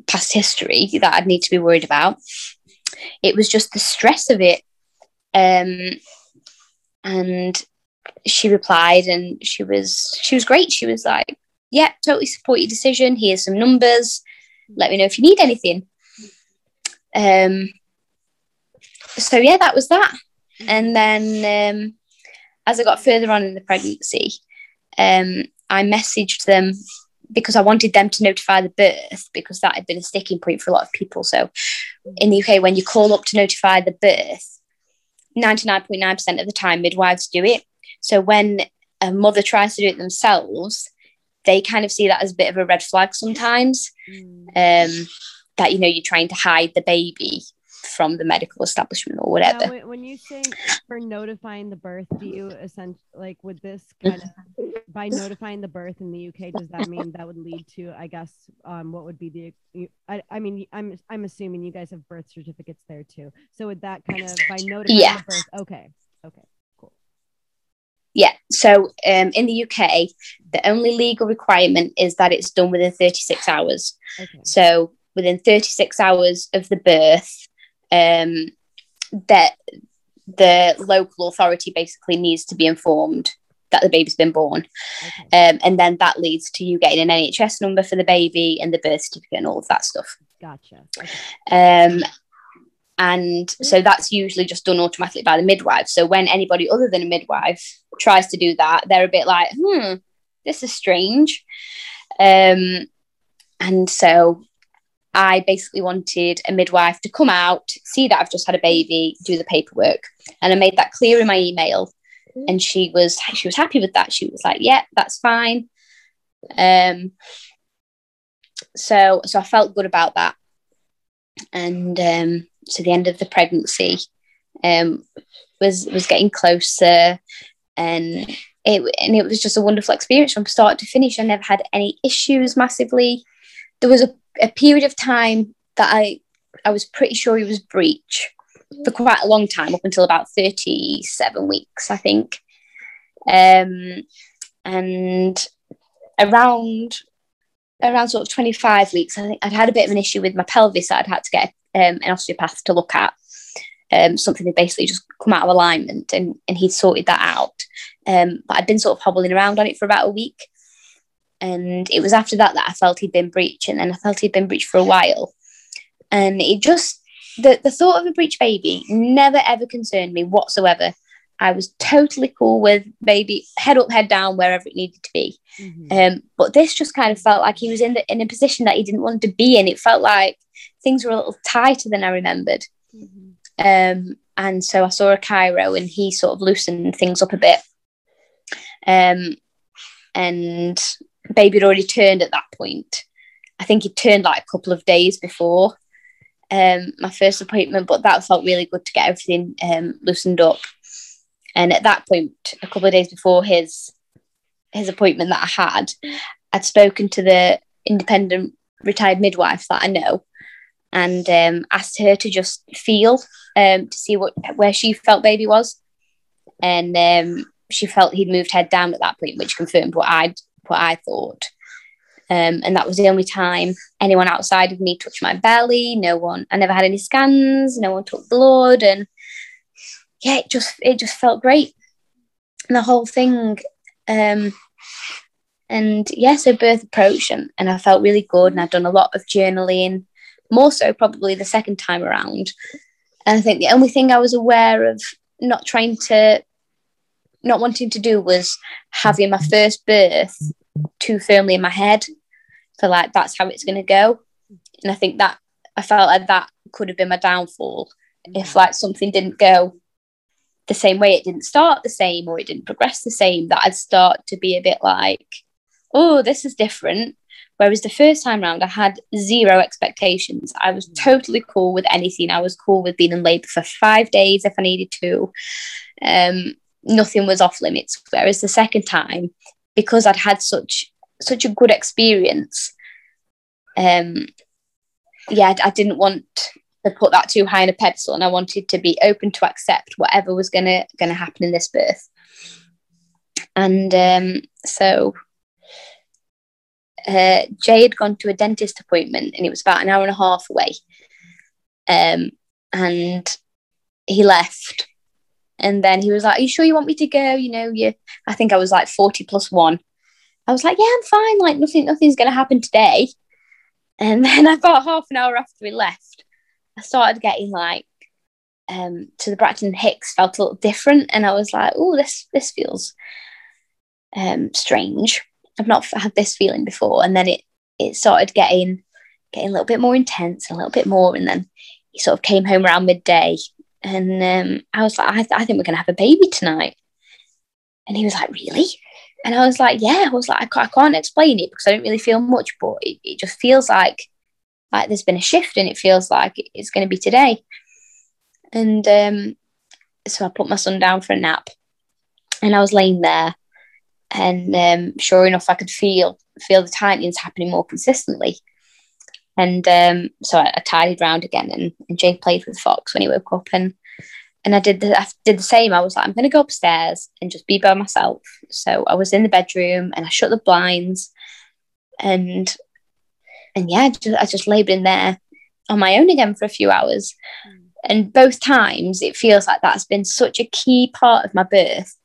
past history that I'd need to be worried about. It was just the stress of it. Um, and she replied, and she was she was great. She was like, "Yeah, totally support your decision. Here's some numbers. Let me know if you need anything." Um. So yeah, that was that. And then um, as I got further on in the pregnancy, um, I messaged them because I wanted them to notify the birth because that had been a sticking point for a lot of people. So in the UK, when you call up to notify the birth, 99.9% of the time midwives do it. So when a mother tries to do it themselves, they kind of see that as a bit of a red flag sometimes. Mm. Um, that you know you're trying to hide the baby from the medical establishment or whatever. when, when you say for notifying the birth, do you essentially like would this kind of by notifying the birth in the UK? Does that mean that would lead to, I guess, um, what would be the? I, I mean, I'm I'm assuming you guys have birth certificates there too. So would that kind of by notifying Yeah. the birth? Okay, okay, cool. Yeah. So um, in the UK, the only legal requirement is that it's done within 36 hours. okay. So within 36 hours of the birth, um, that the local authority basically needs to be informed that the baby's been born. Okay, Um, and then that leads to you getting an NHS number for the baby and the birth certificate and all of that stuff. gotcha. Okay. Um, and so that's usually just done automatically by the midwife. So when anybody other than a midwife tries to do that, they're a bit like, hmm, this is strange. Um, and so I basically wanted a midwife to come out, see that I've just had a baby, do the paperwork. And I made that clear in my email. And she was she was happy with that. She was like, yeah, that's fine. Um, so so I felt good about that. And um, so the end of the pregnancy um, was was getting closer, and it and it was just a wonderful experience from start to finish. I never had any issues massively. There was a, a period of time that I I was pretty sure he was breech for quite a long time, up until about 37 weeks, I think. Um, and around around sort of 25 weeks, I think I'd had a bit of an issue with my pelvis that I'd had to get um, an osteopath to look at. Um, something that basically just come out of alignment, and, and he'd sorted that out. Um, but I'd been sort of hobbling around on it for about a week. And it was after that that I felt he'd been breached, and then I felt he'd been breached for a while. And it just, the, the thought of a breech baby never ever concerned me whatsoever. I was totally cool with baby head up, head down, wherever it needed to be. Mm-hmm. Um, but this just kind of felt like he was in the, in a position that he didn't want to be in. It felt like things were a little tighter than I remembered. Mm-hmm. Um, and so I saw a chiro and he sort of loosened things up a bit. Um, and baby had already turned at that point. I think he turned like a couple of days before um, my first appointment, but that felt really good to get everything um, loosened up. And at that point, a couple of days before his his appointment that I had, I'd spoken to the independent retired midwife that I know, and um, asked her to just feel um, to see what where she felt baby was, and um, she felt he'd moved head down at that point, which confirmed what I what I thought. Um, and that was the only time anyone outside of me touched my belly. No one, I never had any scans. No one took blood, and yeah, it just it just felt great. And the whole thing, um, and yeah, so birth approach, and, and I felt really good. And I've done a lot of journaling, more so probably the second time around. And I think the only thing I was aware of not trying to, not wanting to do was having my first birth too firmly in my head. So like that's how it's going to go. And I think that I felt like that could have been my downfall if like something didn't go the same way, it didn't start the same or it didn't progress the same. That I'd start to be a bit like, oh, this is different. Whereas the first time round, I had zero expectations. I was totally cool with anything. I was cool with being in labour for five days if I needed to. Um, nothing was off limits. Whereas the second time, because I'd had such such a good experience, um, yeah, I didn't want to put that too high in a pedestal, and I wanted to be open to accept whatever was gonna gonna happen in this birth. And um, so uh, Jay had gone to a dentist appointment, and it was about an hour and a half away. Um, and he left and then he was like, Are you sure you want me to go? You know, you I think I was like 40 plus one. I was like, Yeah, I'm fine. Like nothing, nothing's gonna happen today. And then about half an hour after we left, I started getting like um to the Braxton Hicks felt a little different. And I was like, oh, this this feels um strange. I've not had this feeling before. And then it it started getting getting a little bit more intense, a little bit more, and then he sort of came home around midday and um, I was like, I, th- I think we're going to have a baby tonight. And he was like, Really? And I was like, Yeah. I was like, I can't, I can't explain it because I don't really feel much, but it, it just feels like like there's been a shift and it feels like it's going to be today. And um, so I put my son down for a nap and I was laying there. And um, sure enough, I could feel feel the tightenings happening more consistently. And um, so I, I, tidied round again, and, and Jake played with Fox when he woke up, and and I did the I did the same. I was like, I'm going to go upstairs and just be by myself. So I was in the bedroom, and I shut the blinds, and and yeah, just, I just laid in there on my own again for a few hours. Mm. And both times, it feels like that's been such a key part of my birth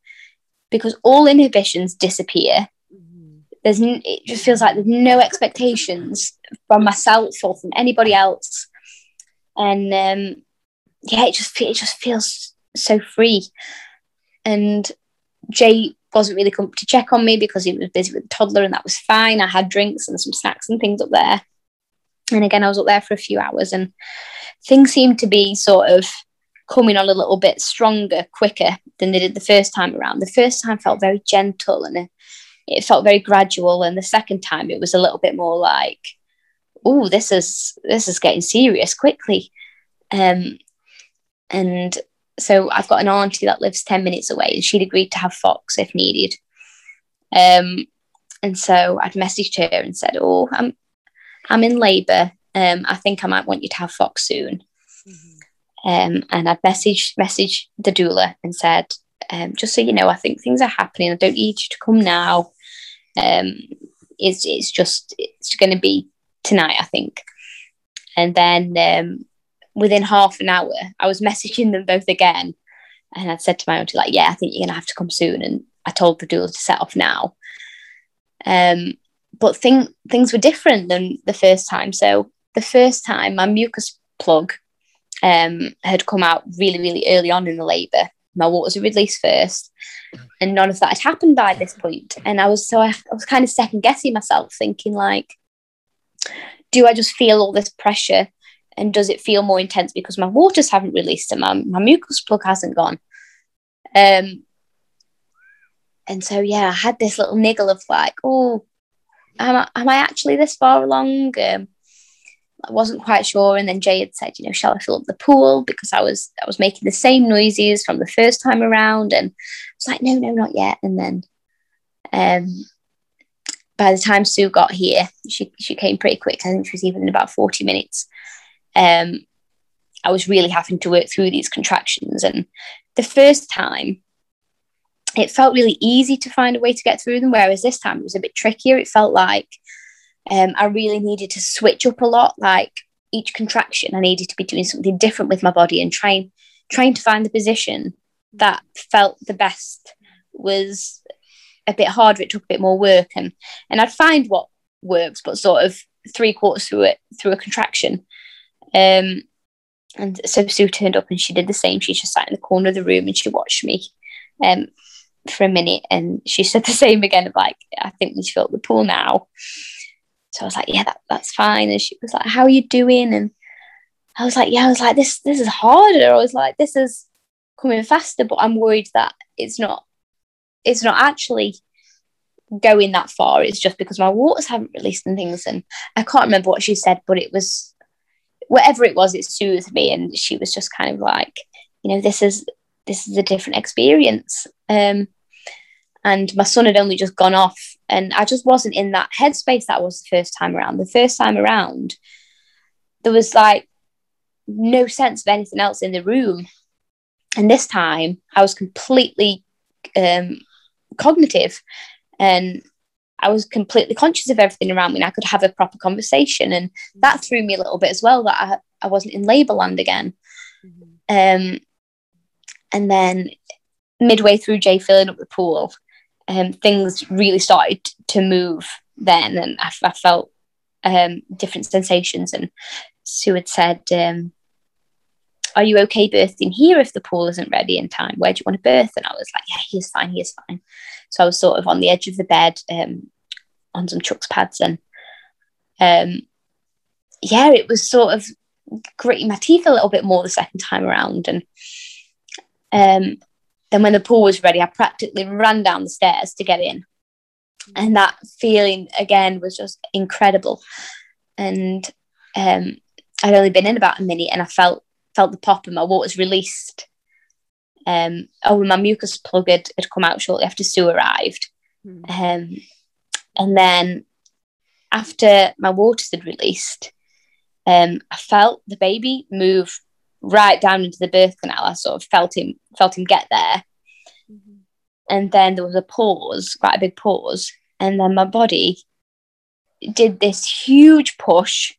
because all inhibitions disappear there's it just feels like there's no expectations from myself or from anybody else. And um, yeah it just it just feels so free. And jay wasn't really come to check on me because he was busy with the toddler and that was fine. I had drinks and some snacks and things up there. And again i was up there for a few hours and things seemed to be sort of coming on a little bit stronger quicker than they did the first time around. The first time felt very gentle and a, it felt very gradual and the second time it was a little bit more like oh this is this is getting serious quickly um and so i've got an auntie that lives 10 minutes away and she'd agreed to have fox if needed um and so i'd messaged her and said oh i'm i'm in labor Um, I think I might want you to have Fox soon. Mm-hmm. Um, and I'd messaged messaged the doula and said, um, just so you know, I think things are happening. I don't need you to come now. Um, it's it's just it's going to be tonight, I think. And then um, within half an hour, I was messaging them both again, and I said to my auntie, like, "Yeah, I think you're going to have to come soon." And I told the doula to set off now. Um, but thing, things were different than the first time. So the first time, my mucus plug um, had come out really, really early on in the labour. My waters were released first, and none of that had happened by this point. And I was so I, I was kind of second guessing myself, thinking like, do I just feel all this pressure, and does it feel more intense because my waters haven't released and my, my mucus plug hasn't gone? Um, and so yeah, I had this little niggle of like, oh, am I, am I actually this far along? Um, I wasn't quite sure. And then Jay had said, you know, shall I fill up the pool? Because I was I was making the same noises from the first time around. And I was like, no, no, not yet. And then um by the time Sue got here, she she came pretty quick. I think she was even in about 40 minutes. Um I was really having to work through these contractions. And the first time it felt really easy to find a way to get through them, whereas this time it was a bit trickier. It felt like um, I really needed to switch up a lot. Like each contraction, I needed to be doing something different with my body and trying trying to find the position that felt the best was a bit harder. It took a bit more work, and and I'd find what works, but sort of three quarters through it through a contraction. Um, and so Sue turned up and she did the same. She just sat in the corner of the room and she watched me. Um, for a minute and she said the same again of like i think we should fill the pool now so i was like yeah that, that's fine. And she was like how are you doing? And i was like yeah i was like this this is harder. I was like this is coming faster but i'm worried that it's not it's not actually going that far. It's just because my waters haven't released and things. And i can't remember what she said but it was whatever it was it soothed me. And she was just kind of like you know this is this is a different experience. Um and my son had only just gone off and i just wasn't in that headspace that was the first time around. The first time around there was like no sense of anything else in the room. And this time i was completely um, cognitive and i was completely conscious of everything around me and i could have a proper conversation and that threw me a little bit as well that i, I wasn't in labor land again. Mm-hmm. um, and then midway through jay filling up the pool um, things really started to move then, and I, I felt um, different sensations. And Sue had said, um, "Are you okay birthing here if the pool isn't ready in time? Where do you want to birth?" And I was like, "Yeah, he's fine. he's fine." So I was sort of on the edge of the bed um, on some Chux pads, and um, yeah, it was sort of gritting my teeth a little bit more the second time around, and um, then when the pool was ready, I practically ran down the stairs to get in. And that feeling again was just incredible. And um, I'd only been in about a minute and I felt felt the pop and my water's released. Um, oh, my mucus plug had, had come out shortly after Sue arrived. Mm. Um, and then after my waters had released, um, I felt the baby move right down into the birth canal. I sort of felt him felt him get there. Mm-hmm. And then there was a pause, quite a big pause. And then my body did this huge push.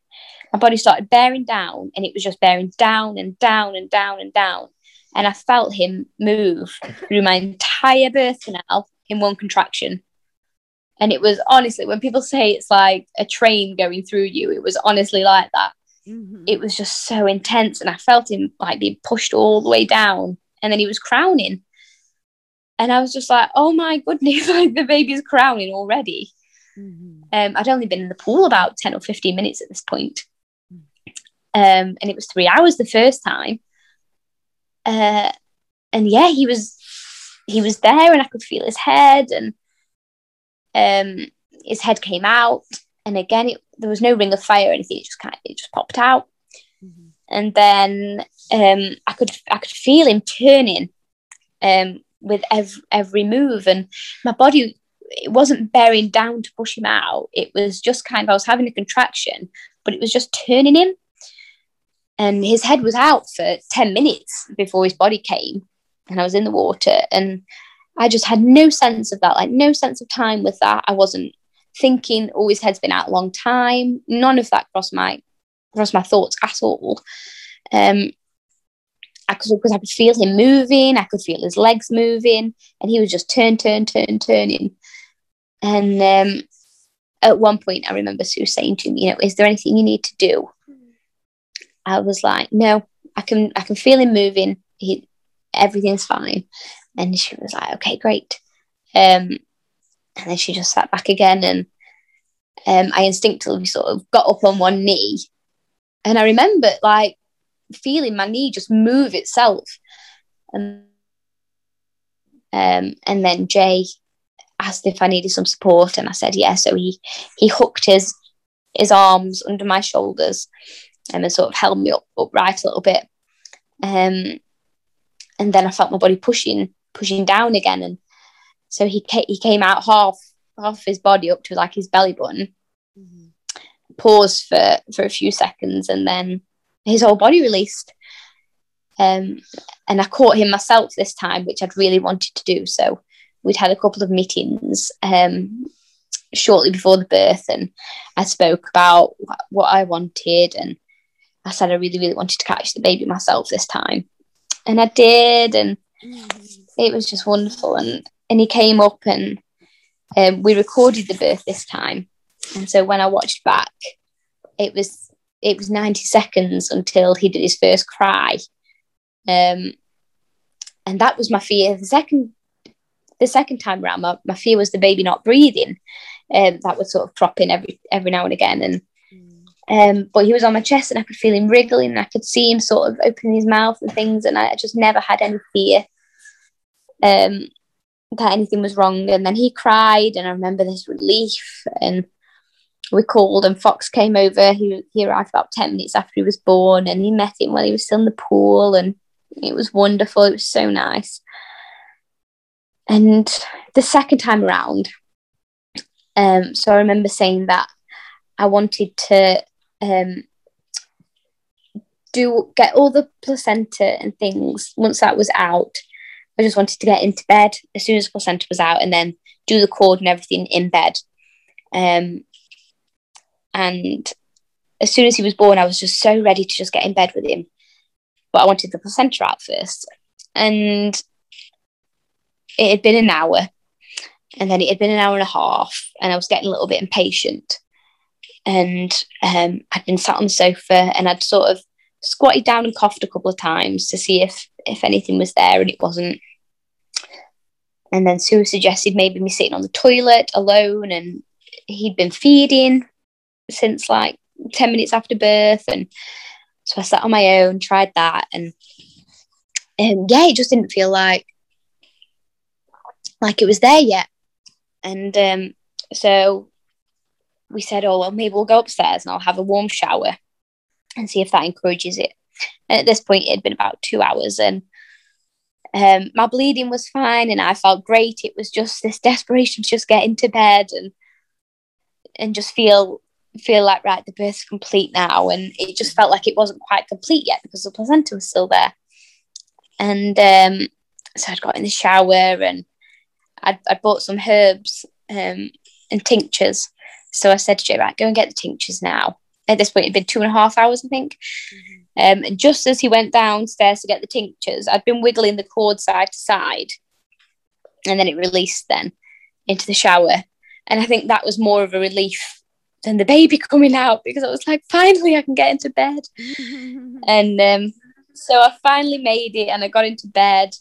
My body started bearing down and it was just bearing down and down and down and down. And I felt him move through my entire birth canal in one contraction. And it was honestly, when people say it's like a train going through you, it was honestly like that. Mm-hmm. It was just so intense, and I felt him like being pushed all the way down, and then he was crowning, and I was just like, "Oh my goodness!" Like the baby's crowning already. Mm-hmm. Um, I'd only been in the pool about ten or fifteen minutes at this point, mm. um, and it was three hours the first time. Uh, and yeah, he was he was there, and I could feel his head, and um, his head came out, and again, it, there was no ring of fire or anything. It just kind of, it just popped out. Mm-hmm. And then um, I could I could feel him turning um, with every, every move, and my body it wasn't bearing down to push him out. It was just kind of I was having a contraction, but it was just turning him. And his head was out for 10 minutes before his body came. And I was in the water. And I just had no sense of that, like no sense of time with that. I wasn't thinking, oh, his head's been out a long time. None of that crossed my crossed my thoughts at all. Um, I could because I could feel him moving, I could feel his legs moving, and he was just turn, turn, turn, turning. And um, at one point, I remember Sue saying to me, "You know, is there anything you need to do?" I was like, "No, I can, I can feel him moving. He, everything's fine." And she was like, "Okay, great." Um, and then she just sat back again, and um, I instinctively sort of got up on one knee, and I remember like feeling my knee just move itself, and um, and then Jay asked if I needed some support, and I said. Yeah. So he he hooked his his arms under my shoulders um, and sort of held me up upright a little bit. Um, and then I felt my body pushing pushing down again, and so he ca- he came out half half his body up to like his belly button, mm-hmm. paused for for a few seconds, and then his whole body released. Um, and I caught him myself this time, which I'd really wanted to do. So we'd had a couple of meetings um, shortly before the birth, and I spoke about what I wanted, and I said I really, really wanted to catch the baby myself this time, and I did, and mm-hmm. it was just wonderful. And and he came up, and um, we recorded the birth this time, and so when I watched back, it was it was ninety seconds until he did his first cry. Um, and that was my fear. The second the second time around, my, my fear was the baby not breathing. Um, that would sort of crop in every every now and again. And um, but he was on my chest and I could feel him wriggling and I could see him sort of opening his mouth and things. And I just never had any fear um, that anything was wrong. And then he cried, and I remember this relief. And we called, and Fox came over. He, he arrived about 10 minutes after he was born, and he met him while he was still in the pool. And it was wonderful. It was so nice. And the second time around, um, so I remember saying that I wanted to um, do get all the placenta and things once that was out. I just wanted to get into bed as soon as the placenta was out and then do the cord and everything in bed. Um, and as soon as he was born, I was just so ready to just get in bed with him. But I wanted the placenta out first. And it had been an hour and then it had been an hour and a half and I was getting a little bit impatient and um, I'd been sat on the sofa and I'd sort of squatted down and coughed a couple of times to see if if anything was there and it wasn't. And then Sue suggested maybe me sitting on the toilet alone and he'd been feeding since like 10 minutes after birth. And so I sat on my own tried that and um, yeah it just didn't feel like like it was there yet. And um, so we said, oh, well, maybe we'll go upstairs and I'll have a warm shower and see if that encourages it. And at this point, it had been about two hours and um, my bleeding was fine and I felt great. It was just this desperation to just get into bed and and just feel feel like right, the birth's complete now. And it just felt like it wasn't quite complete yet because the placenta was still there. And um, so I'd got in the shower and I'd, I'd bought some herbs um, and tinctures. So I said to Jay, right, go and get the tinctures now. At this point, it'd been two and a half hours, I think. Mm-hmm. Um, and just as he went downstairs to get the tinctures, I'd been wiggling the cord side to side. And then it released then into the shower. And I think that was more of a relief than the baby coming out because I was like, finally, I can get into bed. and um, so I finally made it and I got into bed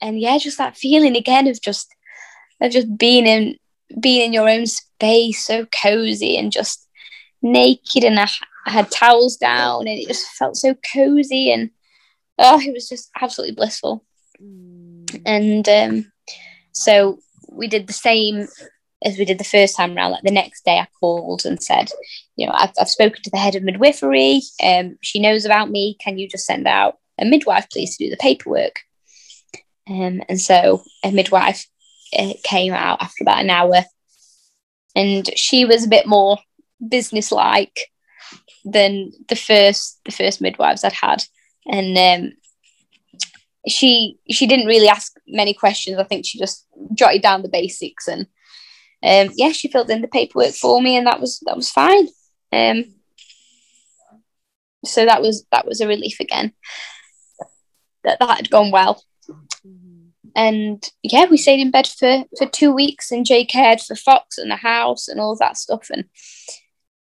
and yeah, just that feeling again of just of just being in being in your own space, so cozy and just naked, and I, I had towels down, and it just felt so cozy, and oh, it was just absolutely blissful. Mm. And um, so we did the same as we did the first time around. Like the next day, I called and said, you know, I've, I've spoken to the head of midwifery. Um, she knows about me. Can you just send out a midwife, please, to do the paperwork? Um, and so a midwife it came out after about an hour. And she was a bit more business-like than the first the first midwives I'd had, and um, she she didn't really ask many questions. I think she just jotted down the basics and um, yeah, she filled in the paperwork for me, and that was that was fine. Um, so that was that was a relief again that that had gone well. And yeah, we stayed in bed for for two weeks, and Jay cared for Fox and the house and all that stuff. And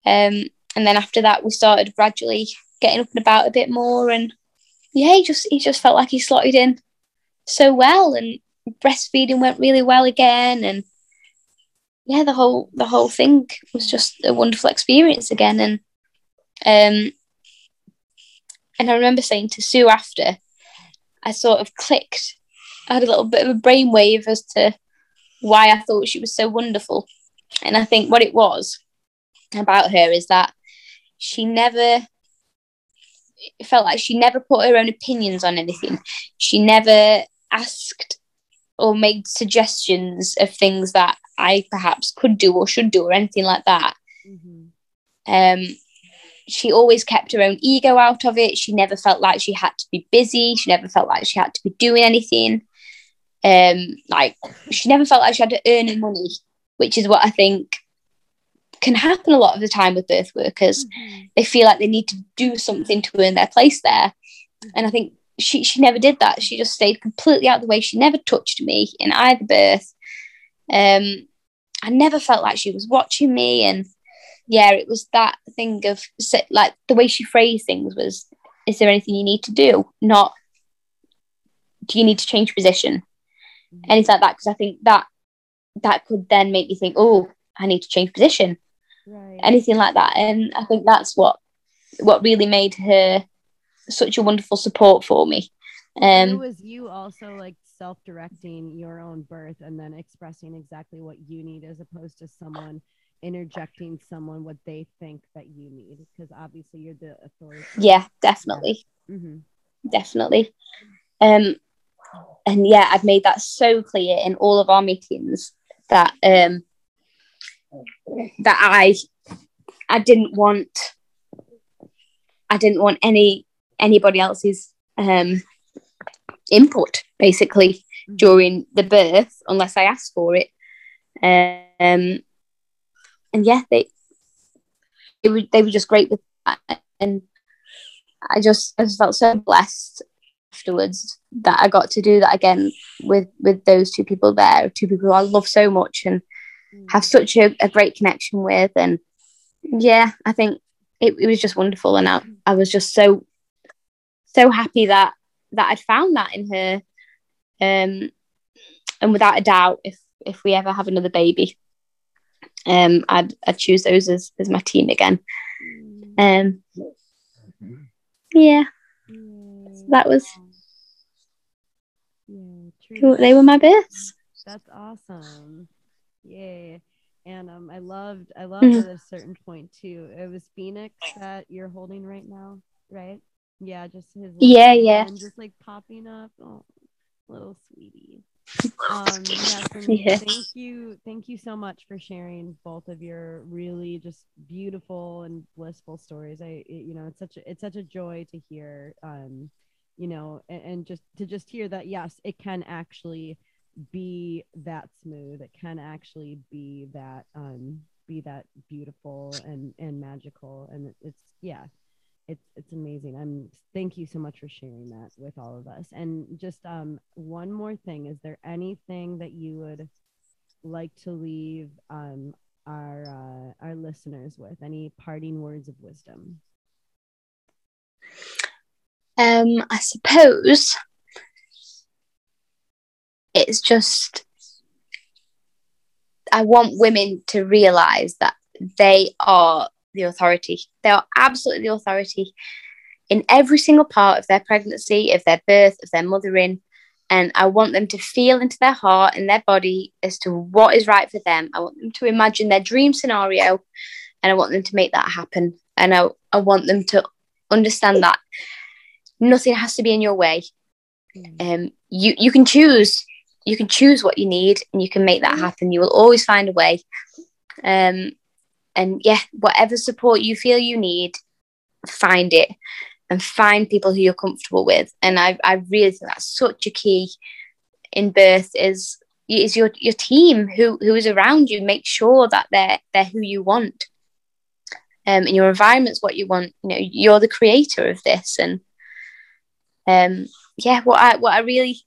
um, and then after that, we started gradually getting up and about a bit more. And yeah, he just he just felt like he slotted in so well, and breastfeeding went really well again. And yeah, the whole the whole thing was just a wonderful experience again. And um, and I remember saying to Sue after, I sort of clicked. I had a little bit of a brainwave as to why I thought she was so wonderful. And I think what it was about her is that she never felt like she never put her own opinions on anything. She never asked or made suggestions of things that I perhaps could do or should do or anything like that. Mm-hmm. Um, she always kept her own ego out of it. She never felt like she had to be busy. She never felt like she had to be doing anything. Um, like she never felt like she had to earn her money, which is what I think can happen a lot of the time with birth workers. Mm-hmm. They feel like they need to do something to earn their place there. Mm-hmm. And I think she she never did that. She just stayed completely out of the way. She never touched me in either birth. Um, I never felt like she was watching me, and yeah, it was that thing of like the way she phrased things was, "Is there anything you need to do?" Not, "Do you need to change position?" Mm-hmm. Anything like that, because I think that that could then make me think, "Oh, I need to change position." Right. anything like that. And I think that's what what really made her such a wonderful support for me. Um, it was you also like self-directing your own birth and then expressing exactly what you need as opposed to someone interjecting someone what they think that you need because obviously you're the authority yeah definitely mm-hmm. definitely um and yeah i've made that so clear in all of our meetings that um that I I didn't want I didn't want any anybody else's um, input basically mm-hmm. during the birth unless I asked for it. Um, and yeah, they they were they were just great with that, and I just I just felt so blessed afterwards that I got to do that again with with those two people there, two people I love so much, and have such a, a great connection with. And yeah, I think it, it was just wonderful. And I, I was just so, so happy that, that I'd found that in her. Um, and without a doubt, if, if we ever have another baby, um, I'd, I'd choose those as, as my team again. Um, yeah, so that was, yeah, true. they were my best. That's awesome. Yay. And um, I loved, I loved at a certain point too. It was Phoenix that you're holding right now, right? Yeah, just his. Yeah, yeah. And just like popping up. Oh, little sweetie. Um, yes, yeah. thank you, thank you so much for sharing both of your really just beautiful and blissful stories. I, it, you know, it's such a, it's such a joy to hear. Um, you know, and, and just to just hear that yes, it can actually be that smooth. It can actually be that um be that beautiful and and magical. And it's yeah it's it's amazing. I'm thank you so much for sharing that with all of us. And just um one more thing. Is there anything that you would like to leave um our uh, our listeners with? Any parting words of wisdom? Um i suppose it's just I want women to realize that they are the authority. They are absolutely the authority in every single part of their pregnancy, of their birth, of their mothering. And I want them to feel into their heart and their body as to what is right for them. I want them to imagine their dream scenario and I want them to make that happen. And I, I want them to understand that nothing has to be in your way. Mm. Um, you, you can choose you can choose what you need and you can make that happen. You will always find a way. Um, and yeah, whatever support you feel you need, find it and find people who you're comfortable with. And I, I really think that's such a key in birth is is your your team who who is around you. Make sure that they're they're who you want. Um, and your environment's what you want. You know, you're the creator of this, and um, yeah, what I what I really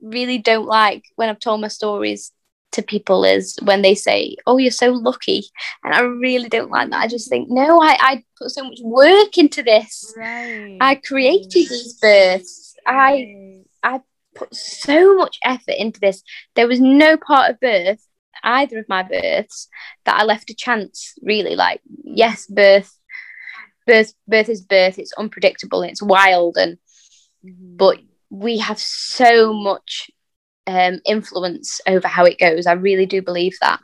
really don't like when I've told my stories to people is when they say, "Oh, you're so lucky," and I really don't like that. I just think, no, I, I put so much work into this. Right. I created these births. I I put so much effort into this. There was no part of birth, either of my births, that I left a chance. Really, like yes, birth, birth, birth is birth. It's unpredictable. It's wild, and mm-hmm. but we have so much um, influence over how it goes. I really do believe that.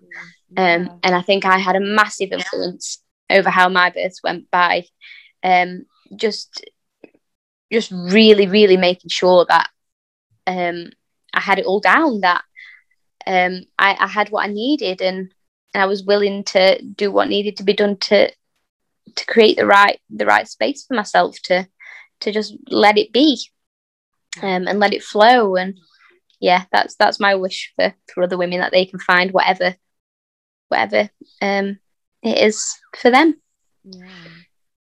Um, and I think I had a massive influence over how my birth went by. Um, just, just really, really making sure that um, I had it all down. That um, I, I had what I needed, and, and I was willing to do what needed to be done to to create the right the right space for myself to to just let it be um, and let it flow and yeah, that's that's my wish for for other women that they can find whatever whatever um it is for them. Yeah.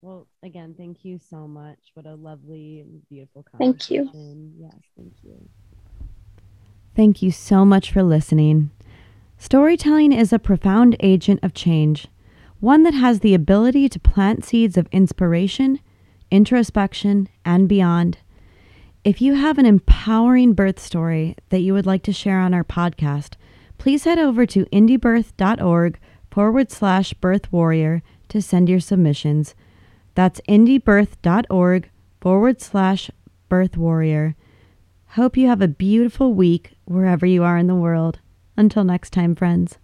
Well, again, thank you so much. What a lovely and beautiful Thank you. Yes, thank you. Thank you so much for listening. Storytelling is a profound agent of change, one that has the ability to plant seeds of inspiration, introspection, and beyond. If you have an empowering birth story that you would like to share on our podcast, please head over to indiebirth.org forward slash birth warrior to send your submissions. That's indiebirth.org forward slash birth warrior. Hope you have a beautiful week wherever you are in the world. Until next time, friends.